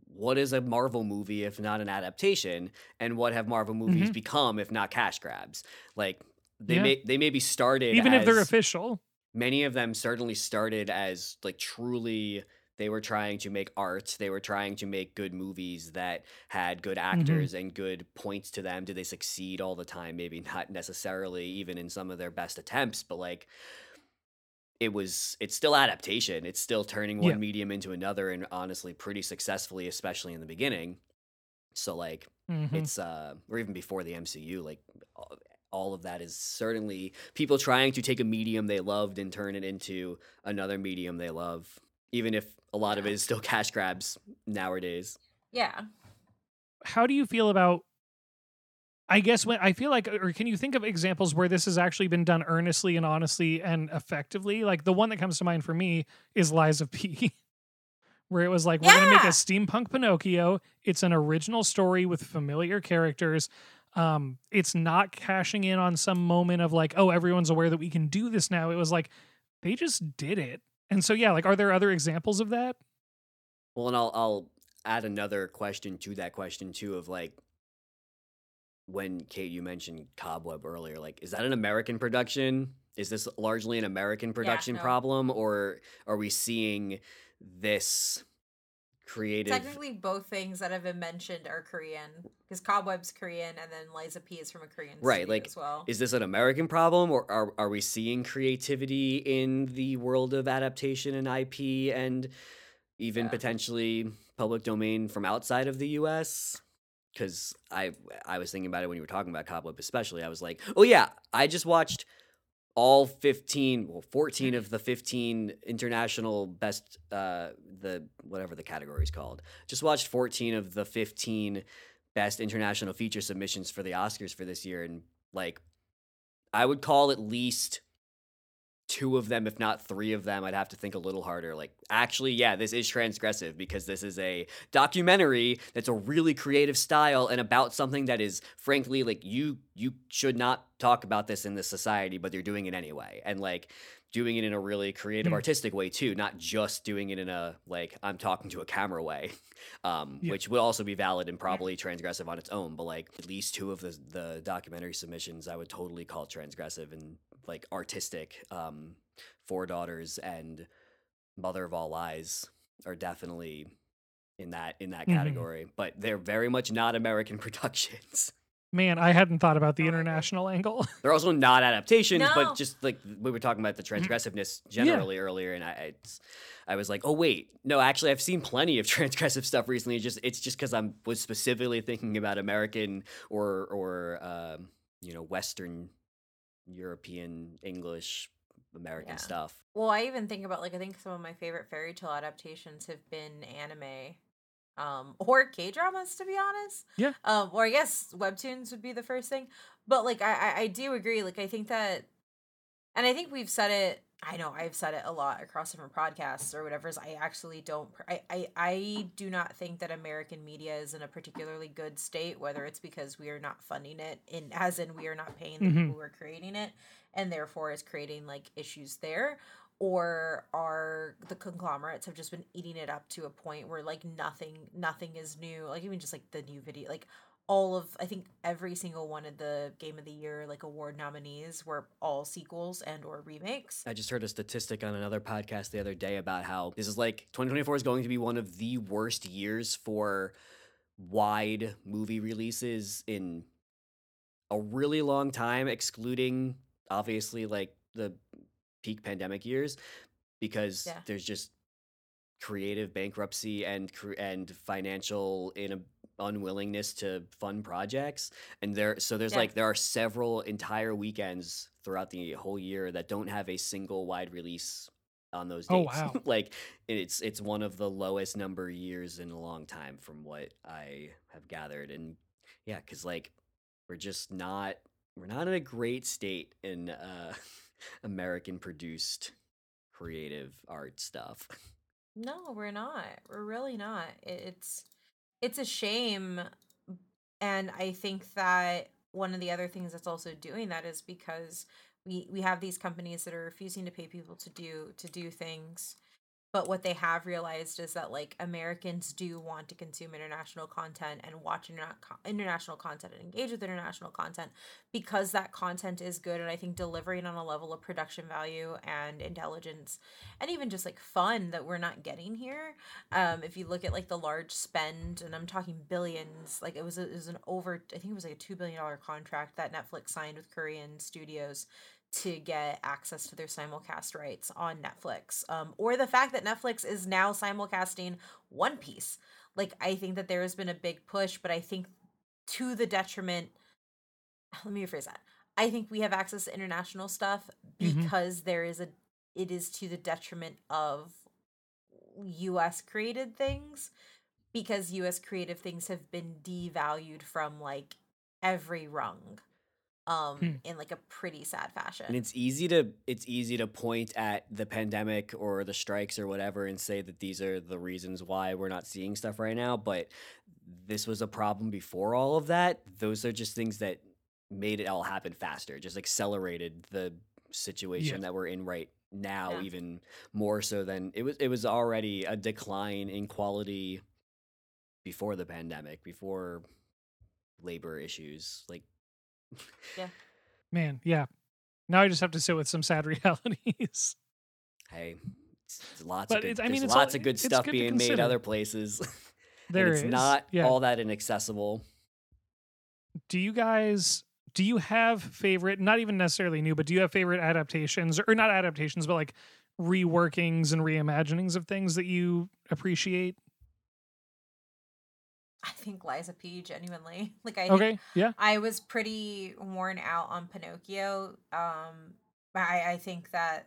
C: what is a Marvel movie if not an adaptation, and what have Marvel movies
A: Mhm.
C: become if not cash grabs? Like they
A: Yeah.
C: may they may be started
A: Even if they're official.
C: Many of them certainly started as like truly they were trying to make art they were trying to make good movies that had good actors and good points to them. Did they succeed all the time? Maybe not necessarily even in some of their best attempts but like it was it's still adaptation. It's still turning one
A: Yeah.
C: medium into another and honestly pretty successfully especially in the beginning. So like
A: Mhm.
C: it's uh or even before the MCU like all- all of that is certainly people trying to take a medium they loved and turn it into another medium they love even if a lot of it is still cash grabs nowadays
B: Yeah.
A: How do you feel about? I guess when I feel like, or can you think of examples where this has actually been done earnestly and honestly and effectively? Like the one that comes to mind for me is Lies of P, where it was like, we're going to make a steampunk Pinocchio. It's an original story with familiar characters. Um, it's not cashing in on some moment of like, oh, everyone's aware that we can do this now. It was like they just did it. And so, yeah, like, are there other examples of that?
C: well and I'll I'll add another question to that question too of like when Kate you mentioned Cobweb earlier like is that an American production is this largely an American production
B: no.
C: problem or are we seeing this creative.
B: Technically, both things that have been mentioned are Korean because Cobweb's Korean, and then Lies of P is from a Korean
C: Right, like,
B: as well.
C: Is this an American problem, or are are we seeing creativity in the world of adaptation and IP, and even
B: Yeah.
C: potentially public domain from outside of the U.S.? Because I I was thinking about it when you were talking about Cobweb, especially. I was like, oh yeah, I just watched all 15 well 14 of the 15 international best uh the whatever the category is called just watched 14 of the 15 best international feature submissions for the oscars for this year. And like i would call at least two of them if not three of them i'd have to think a little harder like actually yeah this is transgressive because this is a documentary that's a really creative style and about something that is frankly like you you should not talk about this in this society but you're doing it anyway and like doing it in a really creative
A: Hmm.
C: artistic way too not just doing it in a like i'm talking to a camera way um
A: Yeah.
C: which would also be valid and probably transgressive on its own but like at least two of the the documentary submissions i would totally call transgressive and like artistic um four daughters and mother of all lies are definitely in that in that
A: Mhm.
C: category but they're very much not american productions
A: Man, I hadn't thought about the
B: Oh, I agree.
A: international angle.
C: they're also not adaptations
B: No.
C: but just like we were talking about the transgressiveness generally earlier and i it's, i was like oh wait no actually i've seen plenty of transgressive stuff recently just it's just because i'm was specifically thinking about american or or um, you know western european english american
B: Yeah.
C: stuff
B: Well, I even think about like I think some of my favorite fairy tale adaptations have been anime, um, or K dramas to be honest.
A: Yeah.
B: Um, or I guess webtoons would be the first thing. But like I, I I do agree. Like I think that, and I think we've said it. I know I've said it a lot across different podcasts or whatever. Is I actually don't. I I I do not think that American media is in a particularly good state. Whether it's because we are not funding it, in as in we are not paying the
A: Mhm.
B: people who are creating it, and therefore is creating like issues there or are the conglomerates have just been eating it up to a point where like nothing nothing is new like even just like the new video like all of i think every single one of the game of the year like award nominees were all sequels and or remakes
C: I just heard a statistic on another podcast the other day about how this is like 2024 is going to be one of the worst years for wide movie releases in a really long time, excluding obviously like the peak pandemic years, because
B: Yeah.
C: there's just creative bankruptcy and and financial in unwillingness to fund projects and there so there's
B: Yeah.
C: like there are several entire weekends throughout the whole year that don't have a single wide release on those dates.
A: Oh,
C: dates
A: wow.
C: like it's it's one of the lowest number years in a long time from what i have gathered and yeah because like we're just not we're not in a great state in uh american produced creative art stuff
B: no we're not we're really not it's it's a shame and i think that one of the other things that's also doing that is because we we have these companies that are refusing to pay people to do to do things but what they have realized is that like americans do want to consume international content and watch interna- international content and engage with international content because that content is good and i think delivering on a level of production value and intelligence and even just like fun that we're not getting here. Um if you look at like the large spend and i'm talking billions like it was a, it was an over i think it was like a 2 billion dollar contract that netflix signed with korean studios to get access to their simulcast rights on Netflix. Um, or the fact that Netflix is now simulcasting One Piece. Like, I think that there has been a big push, but I think to the detriment. Let me rephrase that. I think we have access to international stuff
A: Mhm.
B: because there is a. It is to the detriment of U.S. created things because U.S. creative things have been devalued from like every rung um
A: Hmm.
B: in like a pretty sad fashion.
C: And it's easy to it's easy to point at the pandemic or the strikes or whatever and say that these are the reasons why we're not seeing stuff right now, but this was a problem before all of that. Those are just things that made it all happen faster, just accelerated the situation that we're in right now
B: Yeah.
C: even more so than it was it was already a decline in quality before the pandemic, before labor issues. Like
A: Man, yeah. Now I just have to sit with some sad realities.
C: hey, It's lots
A: But
C: of good,
A: it's- I mean, it's all-
C: lots of good stuff
A: good
C: being made other places.
A: There
C: it's
A: is.
C: not
A: yeah.
C: all that inaccessible.
A: do you guys do you have favorite not even necessarily new but do you have favorite adaptations or not adaptations but like reworkings and reimaginings of things that you appreciate
B: I think Lies of P. Genuinely, like I
A: okay yeah
B: I was pretty worn out on Pinocchio. Um, I I think that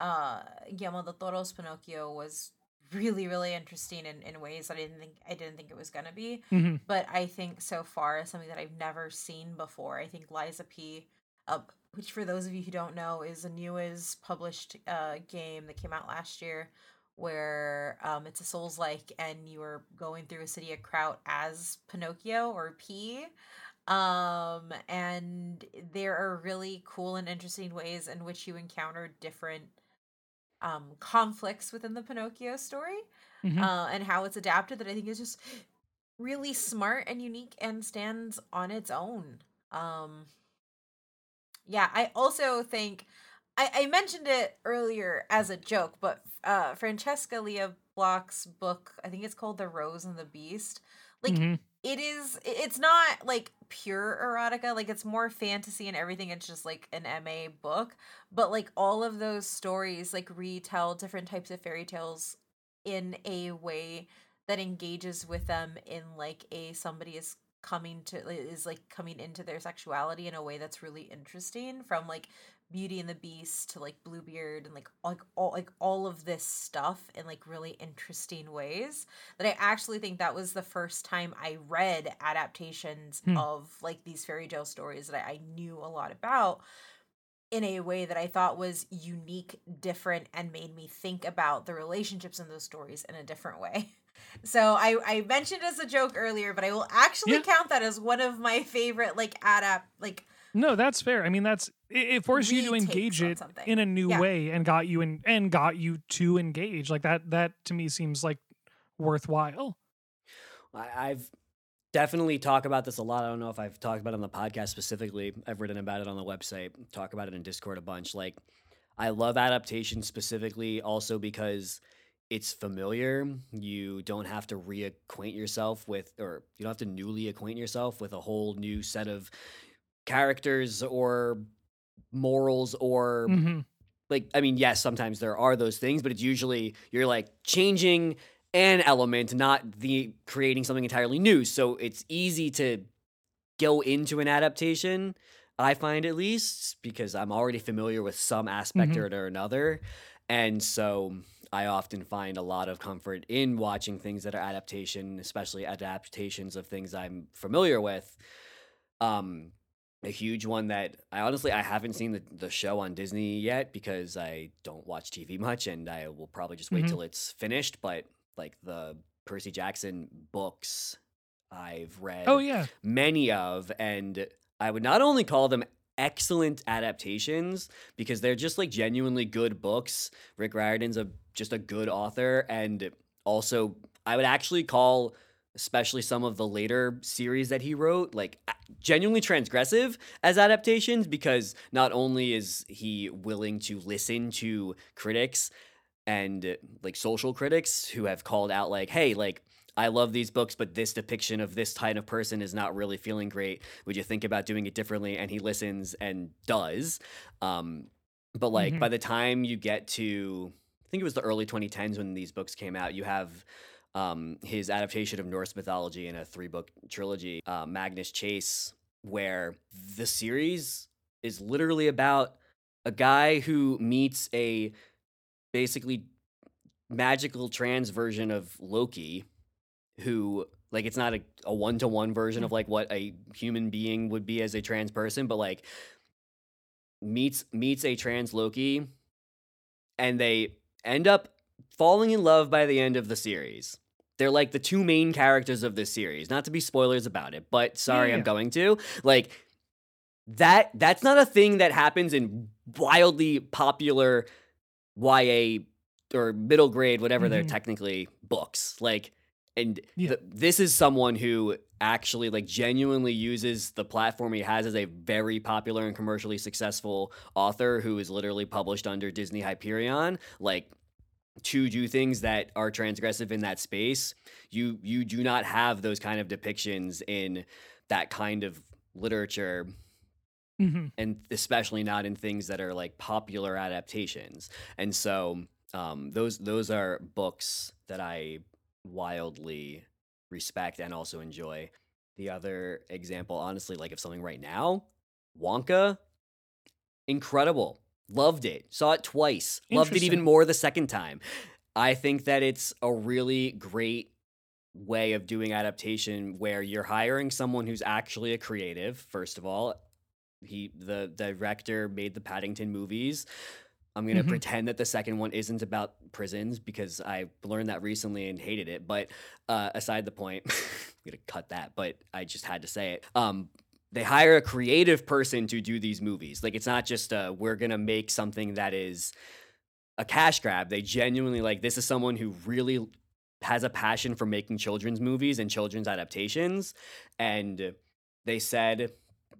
B: uh Guillermo del Toro's Pinocchio was really really interesting in, in ways that I didn't think I didn't think it was gonna be.
A: Mhm.
B: But I think so far something that I've never seen before. I think Lies of P. Uh, which for those of you who don't know is a newest published uh game that came out last year where um, it's a Souls like, and you are going through a city of Krat as Pinocchio or P. Um, and there are really cool and interesting ways in which you encounter different um, conflicts within the Pinocchio story
A: Mhm.
B: uh, and how it's adapted that I think is just really smart and unique and stands on its own. Um, yeah, I also think I, I mentioned it earlier as a joke, but uh, Francesca Lia Block's book, I think it's called The Rose and the Beast. Like
A: Mhm.
B: it is, it's not like pure erotica. Like it's more fantasy and everything. It's just like an MA book, but like all of those stories like retell different types of fairy tales in a way that engages with them in like a somebody is coming to is like coming into their sexuality in a way that's really interesting from like Beauty and the Beast to like Bluebeard and like like all like all of this stuff in like really interesting ways that I actually think that was the first time I read adaptations
A: Hmm.
B: of like these fairy tale stories that I, I knew a lot about in a way that I thought was unique, different, and made me think about the relationships in those stories in a different way. So I, I mentioned as a joke earlier, but I will actually
A: Yeah.
B: count that as one of my favorite like adapt like
A: no that's fair i mean that's it, it forced you to engage it
B: something.
A: in a new
B: Yeah.
A: way and got you in and got you to engage like that that to me seems like worthwhile
C: I, I've definitely talked about this a lot. I don't know if I've talked about it on the podcast specifically. I've written about it on the website, talk about it in Discord a bunch. Like, I love adaptation specifically also because it's familiar. You don't have to reacquaint yourself with, or you don't have to newly acquaint yourself with a whole new set of characters or morals or
A: Mhm.
C: like I mean, yes, sometimes there are those things, but it's usually you're like changing an element, not the creating something entirely new. So it's easy to go into an adaptation. I find at least because I'm already familiar with some aspect
A: Mhm.
C: or another, and so I often find a lot of comfort in watching things that are adaptation, especially adaptations of things I'm familiar with. Um, a huge one that I honestly I haven't seen the, the show on Disney yet because I don't watch TV much and I will probably just wait
A: Mhm.
C: till it's finished. But like the Percy Jackson books, I've read
A: oh yeah
C: many of, and I would not only call them excellent adaptations because they're just like genuinely good books. Rick Riordan's a just a good author, and also I would actually call especially some of the later series that he wrote like genuinely transgressive as adaptations because not only is he willing to listen to critics and like social critics who have called out like hey like I love these books, but this depiction of this kind of person is not really feeling great. Would you think about doing it differently? And he listens and does. Um, but like
A: Mhm.
C: by the time you get to, I think it was the early 2010s when these books came out, you have um, his adaptation of Norse mythology in a three book trilogy, uh, Magnus Chase, where the series is literally about a guy who meets a basically magical trans version of Loki who like it's not a, a one-to-one version of like what a human being would be as a trans person but like meets meets a trans Loki and they end up falling in love by the end of the series. They're like the two main characters of this series. Not to be spoilers about it, but sorry, I'm going to. Like that that's not a thing that happens in wildly popular YA or middle grade, whatever they're
A: Mhm.
C: technically books. Like, and
A: Yeah.
C: th- this is someone who actually like genuinely uses the platform he has as a very popular and commercially successful author who is literally published under Disney Hyperion. Like, to do things that are transgressive in that space, you you do not have those kind of depictions in that kind of literature
A: hmm
C: and especially not in things that are like popular adaptations. And so um, those those are books that I wildly respect and also enjoy. The other example, honestly, like of something right now, Wonka, incredible. Loved it. Saw it twice. Loved it even more the second time. I think that it's a really great way of doing adaptation where you're hiring someone who's actually a creative, first of all. He the, the director made the Paddington movies. I'm gonna
A: Mhm.
C: pretend that the second one isn't about prisons because I learned that recently and hated it. But uh, aside the point, I'm gonna cut that. But I just had to say it. Um, they hire a creative person to do these movies. Like it's not just uh, we're gonna make something that is a cash grab. They genuinely like this is someone who really has a passion for making children's movies and children's adaptations. And they said,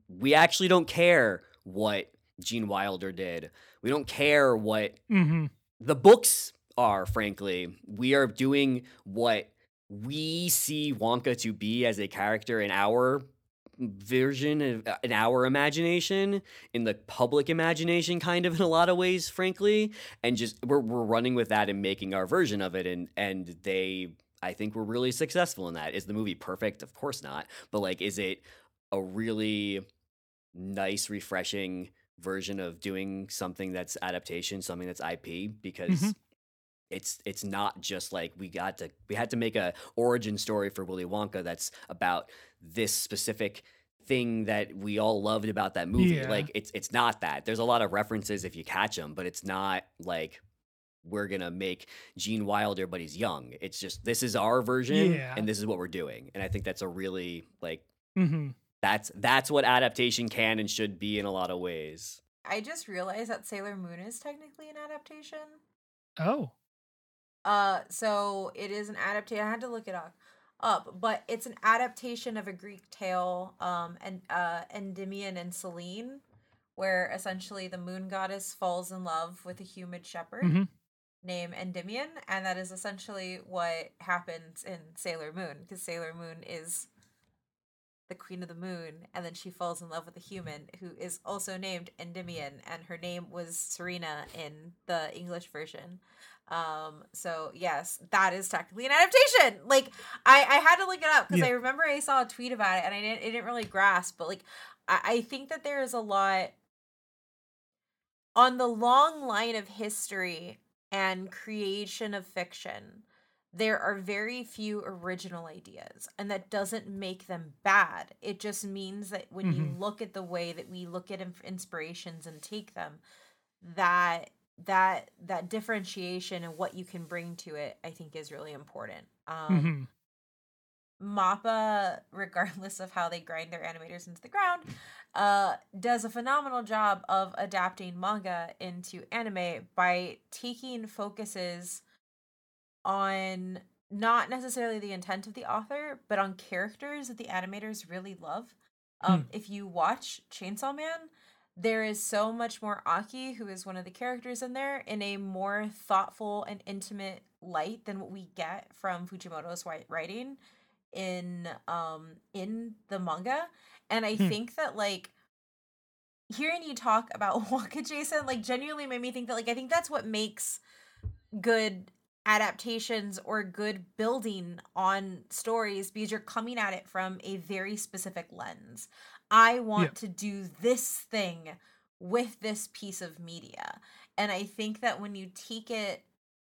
C: we actually don't care what Gene Wilder did. We don't care what
A: hmm
C: the books are, frankly. We are doing what we see Wonka to be as a character in our version of uh, in our imagination in the public imagination kind of in a lot of ways frankly. And just we're, we're running with that and making our version of it and and they i think we're really successful in that. Is the movie perfect? Of course not. But like is it a really nice refreshing version of doing something that's adaptation something that's ip because
A: Mhm.
C: it's it's not just like we got to we had to make a origin story for Willy Wonka that's about this specific thing that we all loved about that movie.
A: Yeah.
C: Like it's it's not that. There's a lot of references if you catch them, but it's not like we're gonna make Gene Wilder, but he's young. It's just this is our version,
A: Yeah.
C: and this is what we're doing. And I think that's a really like
A: hmm
C: that's that's what adaptation can and should be in a lot of ways.
B: I just realized that Sailor Moon is technically an adaptation.
A: Oh.
B: Uh, so it is an adaptation. I had to look it up, up, but it's an adaptation of a Greek tale, um, and uh, Endymion and Selene, where essentially the moon goddess falls in love with a human shepherd
A: hmm
B: named Endymion, and that is essentially what happens in Sailor Moon, because Sailor Moon is the queen of the moon, and then she falls in love with a human who is also named Endymion, and her name was Serena in the English version. Um, so yes, that is technically an adaptation. Like I, I had to look it up because
A: Yeah.
B: I remember I saw a tweet about it and I didn't, it didn't really grasp, but like I, I think that there is a lot on the long line of history and creation of fiction, there are very few original ideas, and that doesn't make them bad. It just means that when you
A: Mhm.
B: look at the way that we look at inf- inspirations and take them, that that that differentiation and what you can bring to it, I think, is really important. Um,
A: hmm
B: Mappa, regardless of how they grind their animators into the ground, uh, does a phenomenal job of adapting manga into anime by taking focuses on not necessarily the intent of the author, but on characters that the animators really love. Um, If you watch Chainsaw Man, there is so much more Aki, who is one of the characters in there, in a more thoughtful and intimate light than what we get from Fujimoto's writing in um in the manga and i
A: Hmm.
B: think that like hearing you talk about wonka jason like genuinely made me think that like i think that's what makes good adaptations or good building on stories because you're coming at it from a very specific lens i want
A: Yeah.
B: to do this thing with this piece of media and i think that when you take it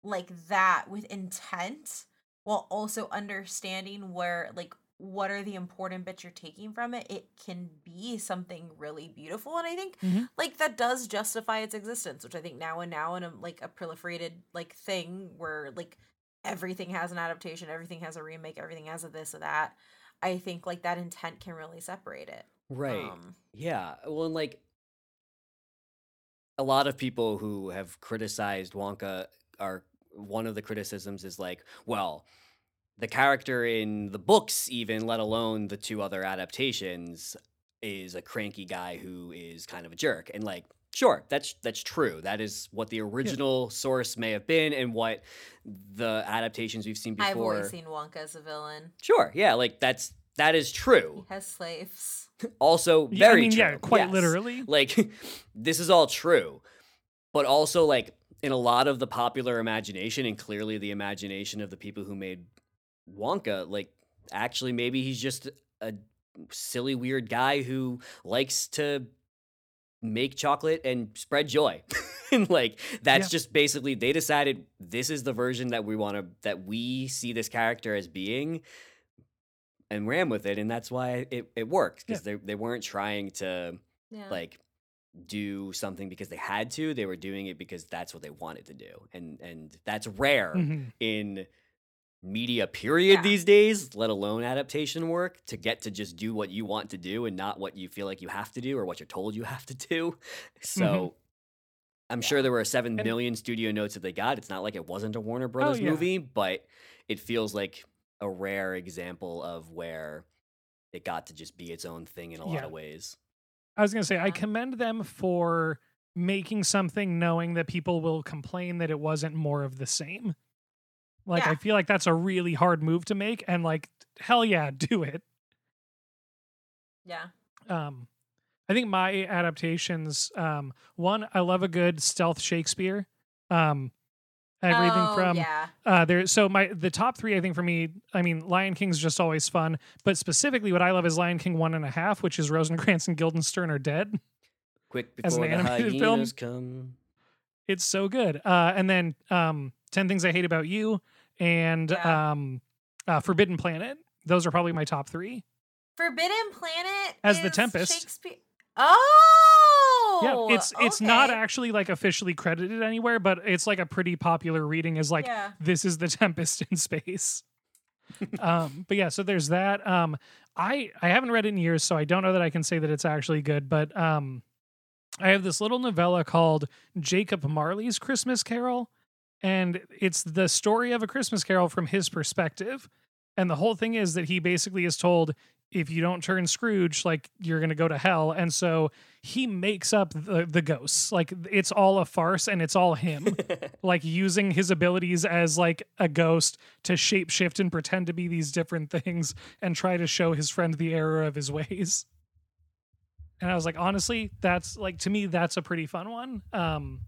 B: like that with intent while also understanding where like what are the important bits you're taking from it it can be something really beautiful and i think
A: Mhm.
B: like that does justify its existence which i think now and now in a like a proliferated like thing where like everything has an adaptation everything has a remake everything has a this or that i think like that intent can really separate it
C: Right.
B: um
C: Yeah. Well, and like a lot of people who have criticized Wonka are one of the criticisms is like, well, the character in the books, even let alone the two other adaptations, is a cranky guy who is kind of a jerk. And like, Sure, that's that's true. That is what the original source may have been, and what the adaptations we've seen before.
B: I've always seen Wonka as a villain.
C: Sure, yeah, like that's that is true.
B: He has slaves.
C: Also,
A: Yeah,
C: very
A: I mean,
C: true.
A: yeah, quite
C: yes.
A: literally.
C: Like this is all true, but also like in a lot of the popular imagination, and clearly the imagination of the people who made Wonka, like actually maybe he's just a silly weird guy who likes to make chocolate and spread joy. and like that's
A: Yeah.
C: just basically they decided this is the version that we want to that we see this character as being and ran with it and that's why it, it worked because they, they weren't trying to
B: Yeah.
C: like do something because they had to they were doing it because that's what they wanted to do and and that's rare
A: Mhm.
C: in media period
B: Yeah.
C: these days let alone adaptation work to get to just do what you want to do and not what you feel like you have to do or what you're told you have to do. So mm-hmm. i'm sure there were seven
A: And-
C: million studio notes that they got. It's not like it wasn't a warner oh, brothers
A: yeah.
C: movie but it feels like a rare example of where it got to just be its own thing in a lot of ways.
A: I was gonna say I commend them for making something knowing that people will complain that it wasn't more of the same. Like I feel like that's a really hard move to make, and like hell yeah, do it.
B: yeah.
A: Um, I think my adaptations, um, one I love a good stealth Shakespeare. Um, everything
B: oh,
A: from
B: yeah.
A: uh there so my the top three i think for me i mean lion king's just always fun but specifically what i love is lion king one and a half which is rosencrantz and guildenstern are dead
C: quick
A: As an
C: before the
A: animated film?
C: hyenas come
A: it's so good uh and then um 10 things i hate about you and
B: Yeah.
A: um uh forbidden planet those are probably my top three
B: Forbidden Planet
A: As the Tempest.
B: Shakespeare. Oh,
A: yeah it's it's not actually like officially credited anywhere but it's like a pretty popular reading is like
B: yeah.
A: this is the tempest in space um but yeah so there's that um i i haven't read it in years so i don't know that i can say that it's actually good but um i have this little novella called jacob marley's christmas carol and it's the story of a christmas carol from his perspective. And the whole thing is that he basically is told if you don't turn scrooge like you're going to go to hell. And so he makes up the, the ghosts. Like it's all a farce and it's all him like using his abilities as like a ghost to shapeshift and pretend to be these different things and try to show his friend the error of his ways. And I was like, honestly, that's like to me, that's a pretty fun one. Um,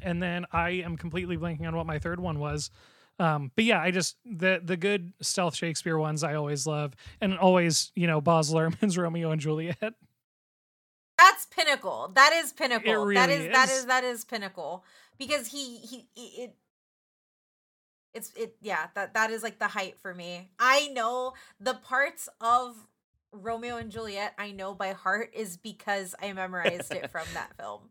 A: and then I am completely blanking on what my third one was. Um, but yeah, I just the the good stealth Shakespeare ones I always love, and always you know Baz Luhrmann's Romeo and Juliet.
B: That's pinnacle. That is pinnacle. that
A: really
B: is, that
A: is.
B: is that is pinnacle because he he he- it it's it yeah that that is like the height for me. I know the parts of Romeo and Juliet I know by heart is because I memorized it from that film.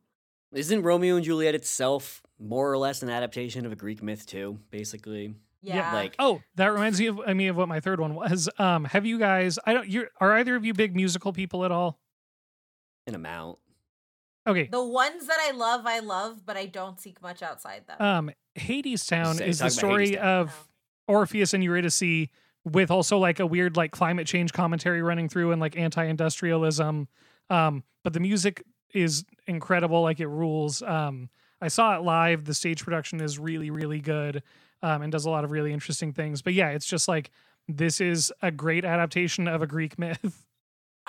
C: Isn't Romeo and Juliet itself more or less an adaptation of a Greek myth too? Basically,
B: Yeah.
C: like
A: Oh, that reminds me of I mean of what my third one was. Um, have you guys? I don't. You're either of you big musical people at all?
C: an amount.
A: Okay.
B: the ones that I love, I love, but I don't seek much outside them.
A: Um,
C: Hadestown
A: is the
C: talk about Hades
A: story of Orpheus and Eurydice with also like a weird like climate change commentary running through and like anti-industrialism. Um, but the music is incredible, like it rules. Um, I saw it live. The stage production is really, really good, um, and does a lot of really interesting things. But yeah, it's just like this is a great adaptation of a Greek myth.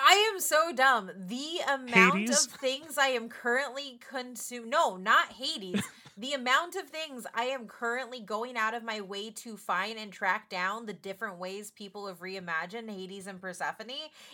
B: I am so dumb. The amount
A: Hades?
B: of things I am currently consuming. No, not Hades. the amount of things I am currently going out of my way to find and track down the different ways people have reimagined Hades and Persephone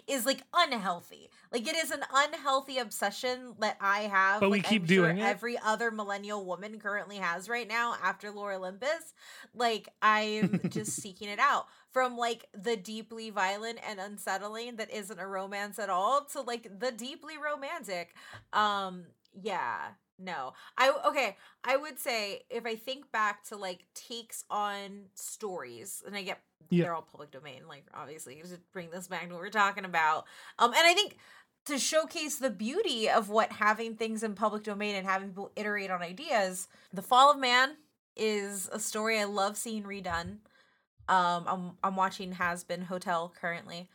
B: is like unhealthy. Like it is an unhealthy obsession that I have.
A: But we keep
B: I'm sure
A: doing it.
B: Every other millennial woman currently has right now after Lore Olympus. Like I'm just seeking it out from like the deeply violent and unsettling that isn't a romance at all to like the deeply romantic um yeah no i okay i would say if i think back to like takes on stories and i get
A: Yeah.
B: they're all public domain like obviously to bring this back to what we're talking about um and i think to showcase the beauty of what having things in public domain and having people iterate on ideas the fall of man is a story i love seeing redone um, I'm I'm watching Hazbin Hotel currently.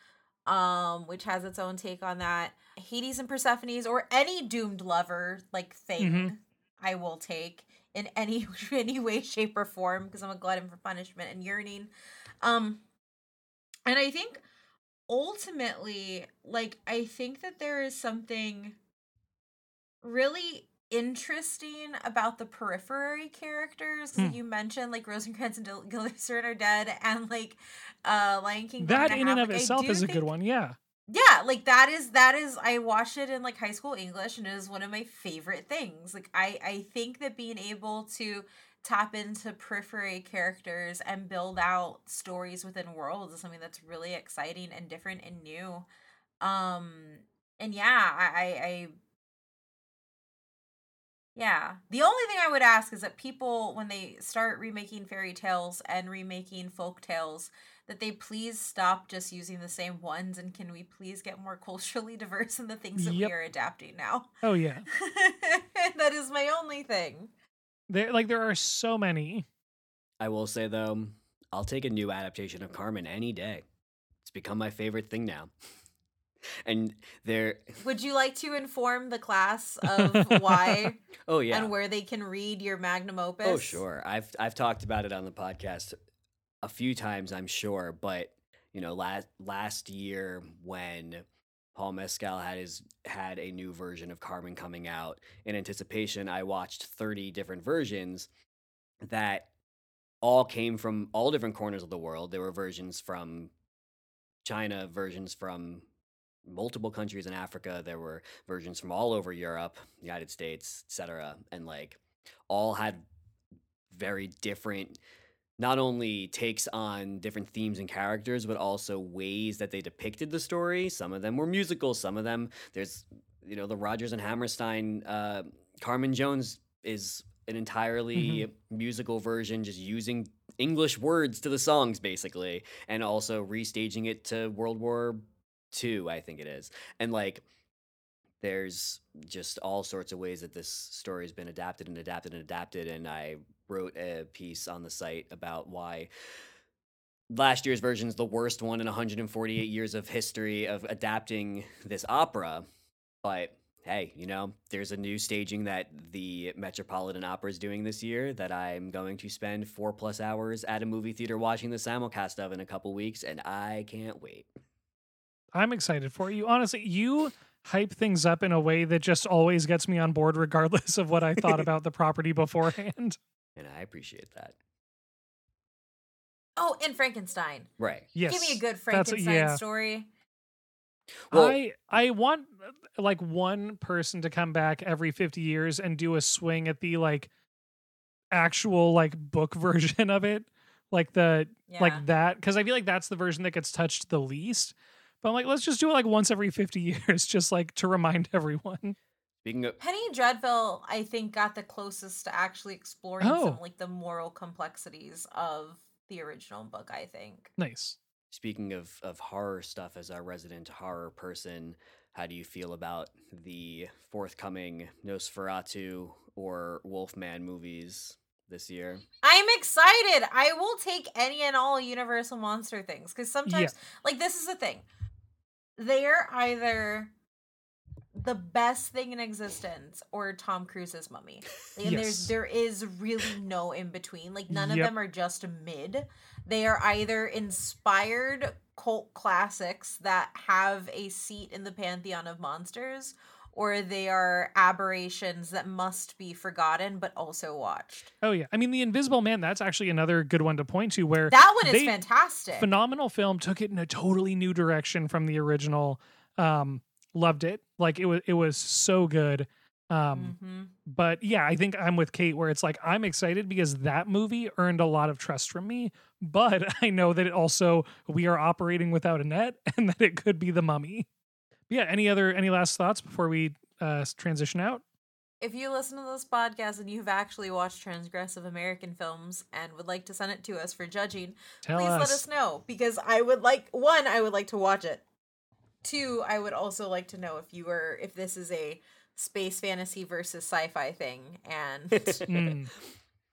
B: um, which has its own take on that. Hades and Persephone's, or any doomed lover like thing,
A: Mhm.
B: I will take in any any way, shape, or form because I'm a glutton for punishment and yearning. Um, and I think ultimately, like, I think that there is something really interesting about the periphery characters.
A: Hmm.
B: you mentioned like Rosencrantz and Dil- Guildenstern are dead and like uh Lion King
A: that in and of
B: Like,
A: itself is a good one. Yeah.
B: yeah like that is that is i watched it in like high school english and it is one of my favorite things like i i think that being able to tap into periphery characters and build out stories within worlds is something that's really exciting and different and new um and yeah i i, I yeah. The only thing I would ask is that people, when they start remaking fairy tales and remaking folk tales, that they please stop just using the same ones and can we please get more culturally diverse in the things that
A: Yep.
B: we are adapting now?
A: Oh yeah.
B: that is my only thing.
A: There like there are so many.
C: I will say though, I'll take a new adaptation of Carmen any day. It's become my favorite thing now. And there,
B: Would you like to inform the class of why
C: oh yeah,
B: and where they can read your magnum opus?
C: Oh, sure. I've I've talked about it on the podcast a few times, I'm sure. But you know, last last year when Paul Mescal had his had a new version of Carmen coming out in anticipation, I watched 30 different versions that all came from all different corners of the world. There were versions from China, versions from multiple countries in Africa. There were versions from all over Europe, United States, etc. And like all had very different not only takes on different themes and characters, but also ways that they depicted the story. Some of them were musical some of them there's you know the Rodgers and Hammerstein uh, Carmen Jones is an entirely musical version, just using English words to the songs basically, and also restaging it to World War Two, I think it is, and like there's just all sorts of ways that this story has been adapted and adapted and adapted and i wrote a piece on the site about why last year's version is the worst one in 148 years of history of adapting this opera but hey you know there's a new staging that the metropolitan opera is doing this year that i'm going to spend four plus hours at a movie theater watching the simulcast of in a couple weeks and i can't wait
A: I'm excited for you. Honestly, you hype things up in a way that just always gets me on board regardless of what I thought about the property beforehand.
C: and i appreciate that
B: Oh, and Frankenstein.
C: right
A: Yes.
B: Give me a good
A: that's
B: Frankenstein
A: yeah.
B: story.
C: Well-
A: I I want like one person to come back every 50 years and do a swing at the like actual like book version of it. Like the
B: Yeah.
A: like that cuz I feel like that's the version that gets touched the least. But I'm like let's just do it like once every 50 years just like to remind everyone.
C: speaking of
B: Penny Dreadful, I think, got the closest to actually exploring
A: Oh.
B: some like the moral complexities of the original book. I think.
A: Nice.
C: Speaking of, of horror stuff, as our resident horror person, how do you feel about the forthcoming Nosferatu or Wolfman movies this year?
B: I'm excited. I will take any and all Universal monster things because sometimes,
A: Yeah.
B: like, this is the thing. They're either the best thing in existence or Tom Cruise's Mummy. And
A: Yes.
B: there's there is really no in between. Like none of them are just mid. They are either inspired cult classics that have a seat in the pantheon of monsters or they are aberrations that must be forgotten but also watched.
A: Oh yeah. I mean the Invisible Man that's actually another good one to point to where
B: That one is
A: they-
B: fantastic.
A: phenomenal film took it in a totally new direction from the original um loved it like it was it was so good um
B: Mhm.
A: but yeah i think i'm with kate where it's like i'm excited because that movie earned a lot of trust from me but i know that it also we are operating without a net and that it could be the mummy yeah any other any last thoughts before we uh transition out
B: If you listen to this podcast and you've actually watched transgressive American films and would like to send it to us for judging,
A: tell
B: please
A: us
B: let us know because I would like one, I would like to watch it. Two, I would also like to know if you were if this is a space fantasy versus sci-fi thing and
A: Mm,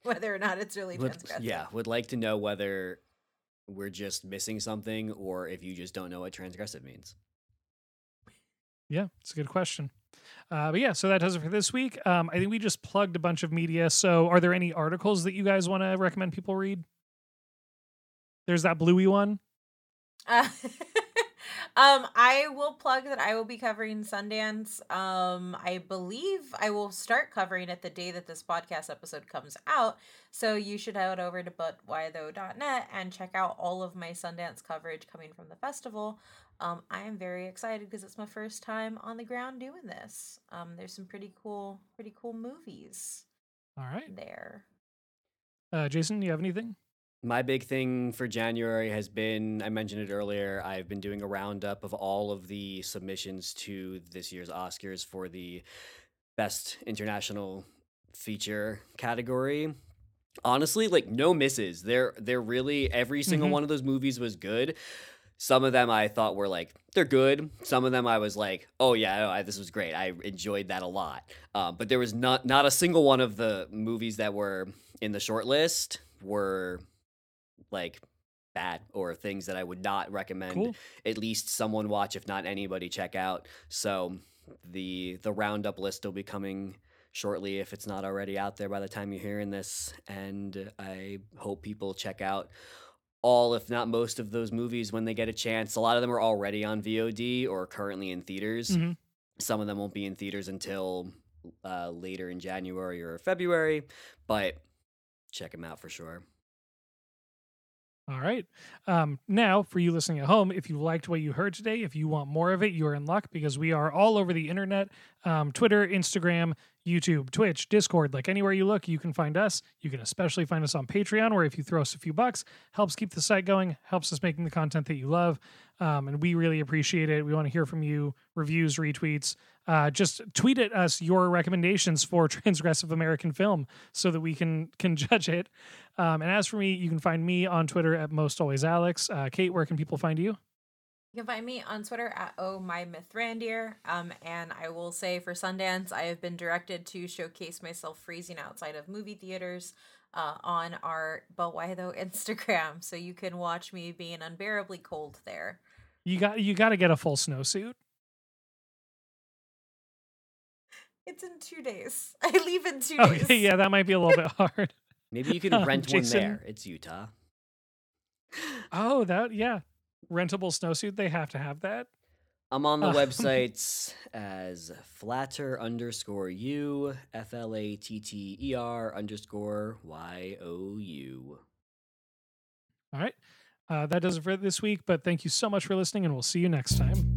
B: whether or not it's really
C: Would,
B: transgressive.
C: yeah, would like to know whether we're just missing something or if you just don't know what transgressive means.
A: Yeah, it's a good question. Uh, but yeah, so that does it for this week. Um, I think we just plugged a bunch of media. So, are there any articles that you guys want to recommend people read? There's that bluey one.
B: Uh, um, I will plug that I will be covering Sundance. Um, I believe I will start covering it the day that this podcast episode comes out. So you should head over to butwhytho.net and check out all of my Sundance coverage coming from the festival. Um, I am very excited because it's my first time on the ground doing this. Um, there's some pretty cool, pretty cool movies.
A: All right,
B: there.
A: Uh, Jason, you have anything?
C: My big thing for January has been I mentioned it earlier. I've been doing a roundup of all of the submissions to this year's Oscars for the best international feature category. Honestly, like no misses. They're they're really every single
A: Mhm.
C: one of those movies was good. Some of them I thought were like they're good. Some of them I was like, oh yeah, I, this was great. I enjoyed that a lot. Um, but there was not not a single one of the movies that were in the short list were like bad or things that I would not recommend
A: Cool.
C: at least someone watch if not anybody check out. So the the roundup list will be coming shortly if it's not already out there by the time you're hearing this and I hope people check out all if not most of those movies when they get a chance. A lot of them are already on VOD or currently in theaters.
A: Mhm.
C: Some of them won't be in theaters until uh, later in January or February, but check them out for sure.
A: All right. Um, now, for you listening at home, if you liked what you heard today, if you want more of it, you are in luck because we are all over the internet um, Twitter, Instagram, YouTube, Twitch, Discord. Like anywhere you look, you can find us. You can especially find us on Patreon, where if you throw us a few bucks, helps keep the site going, helps us making the content that you love. Um, and we really appreciate it. We want to hear from you reviews, retweets. Uh, just tweet at us your recommendations for transgressive American film so that we can can judge it. Um, and as for me, you can find me on Twitter at most always Alex. Uh, Kate, where can people find you?
B: You can find me on Twitter at oh my mythrandier. Um, and I will say for Sundance, I have been directed to showcase myself freezing outside of movie theaters uh, on our But Why Tho Instagram, so you can watch me being unbearably cold there.
A: You got you got to get a full snowsuit.
B: It's in two days. I leave in two
A: Okay,
B: days.
A: yeah, that might be a little bit hard.
C: Maybe you could
A: Um,
C: rent one there. It's Utah.
A: Oh, that yeah, rentable snowsuit. They have to have that.
C: I'm on the
A: Um,
C: websites as flatter underscore u f l a t t e r underscore y o u.
A: All right, uh, that does it for this week. But thank you so much for listening, and we'll see you next time.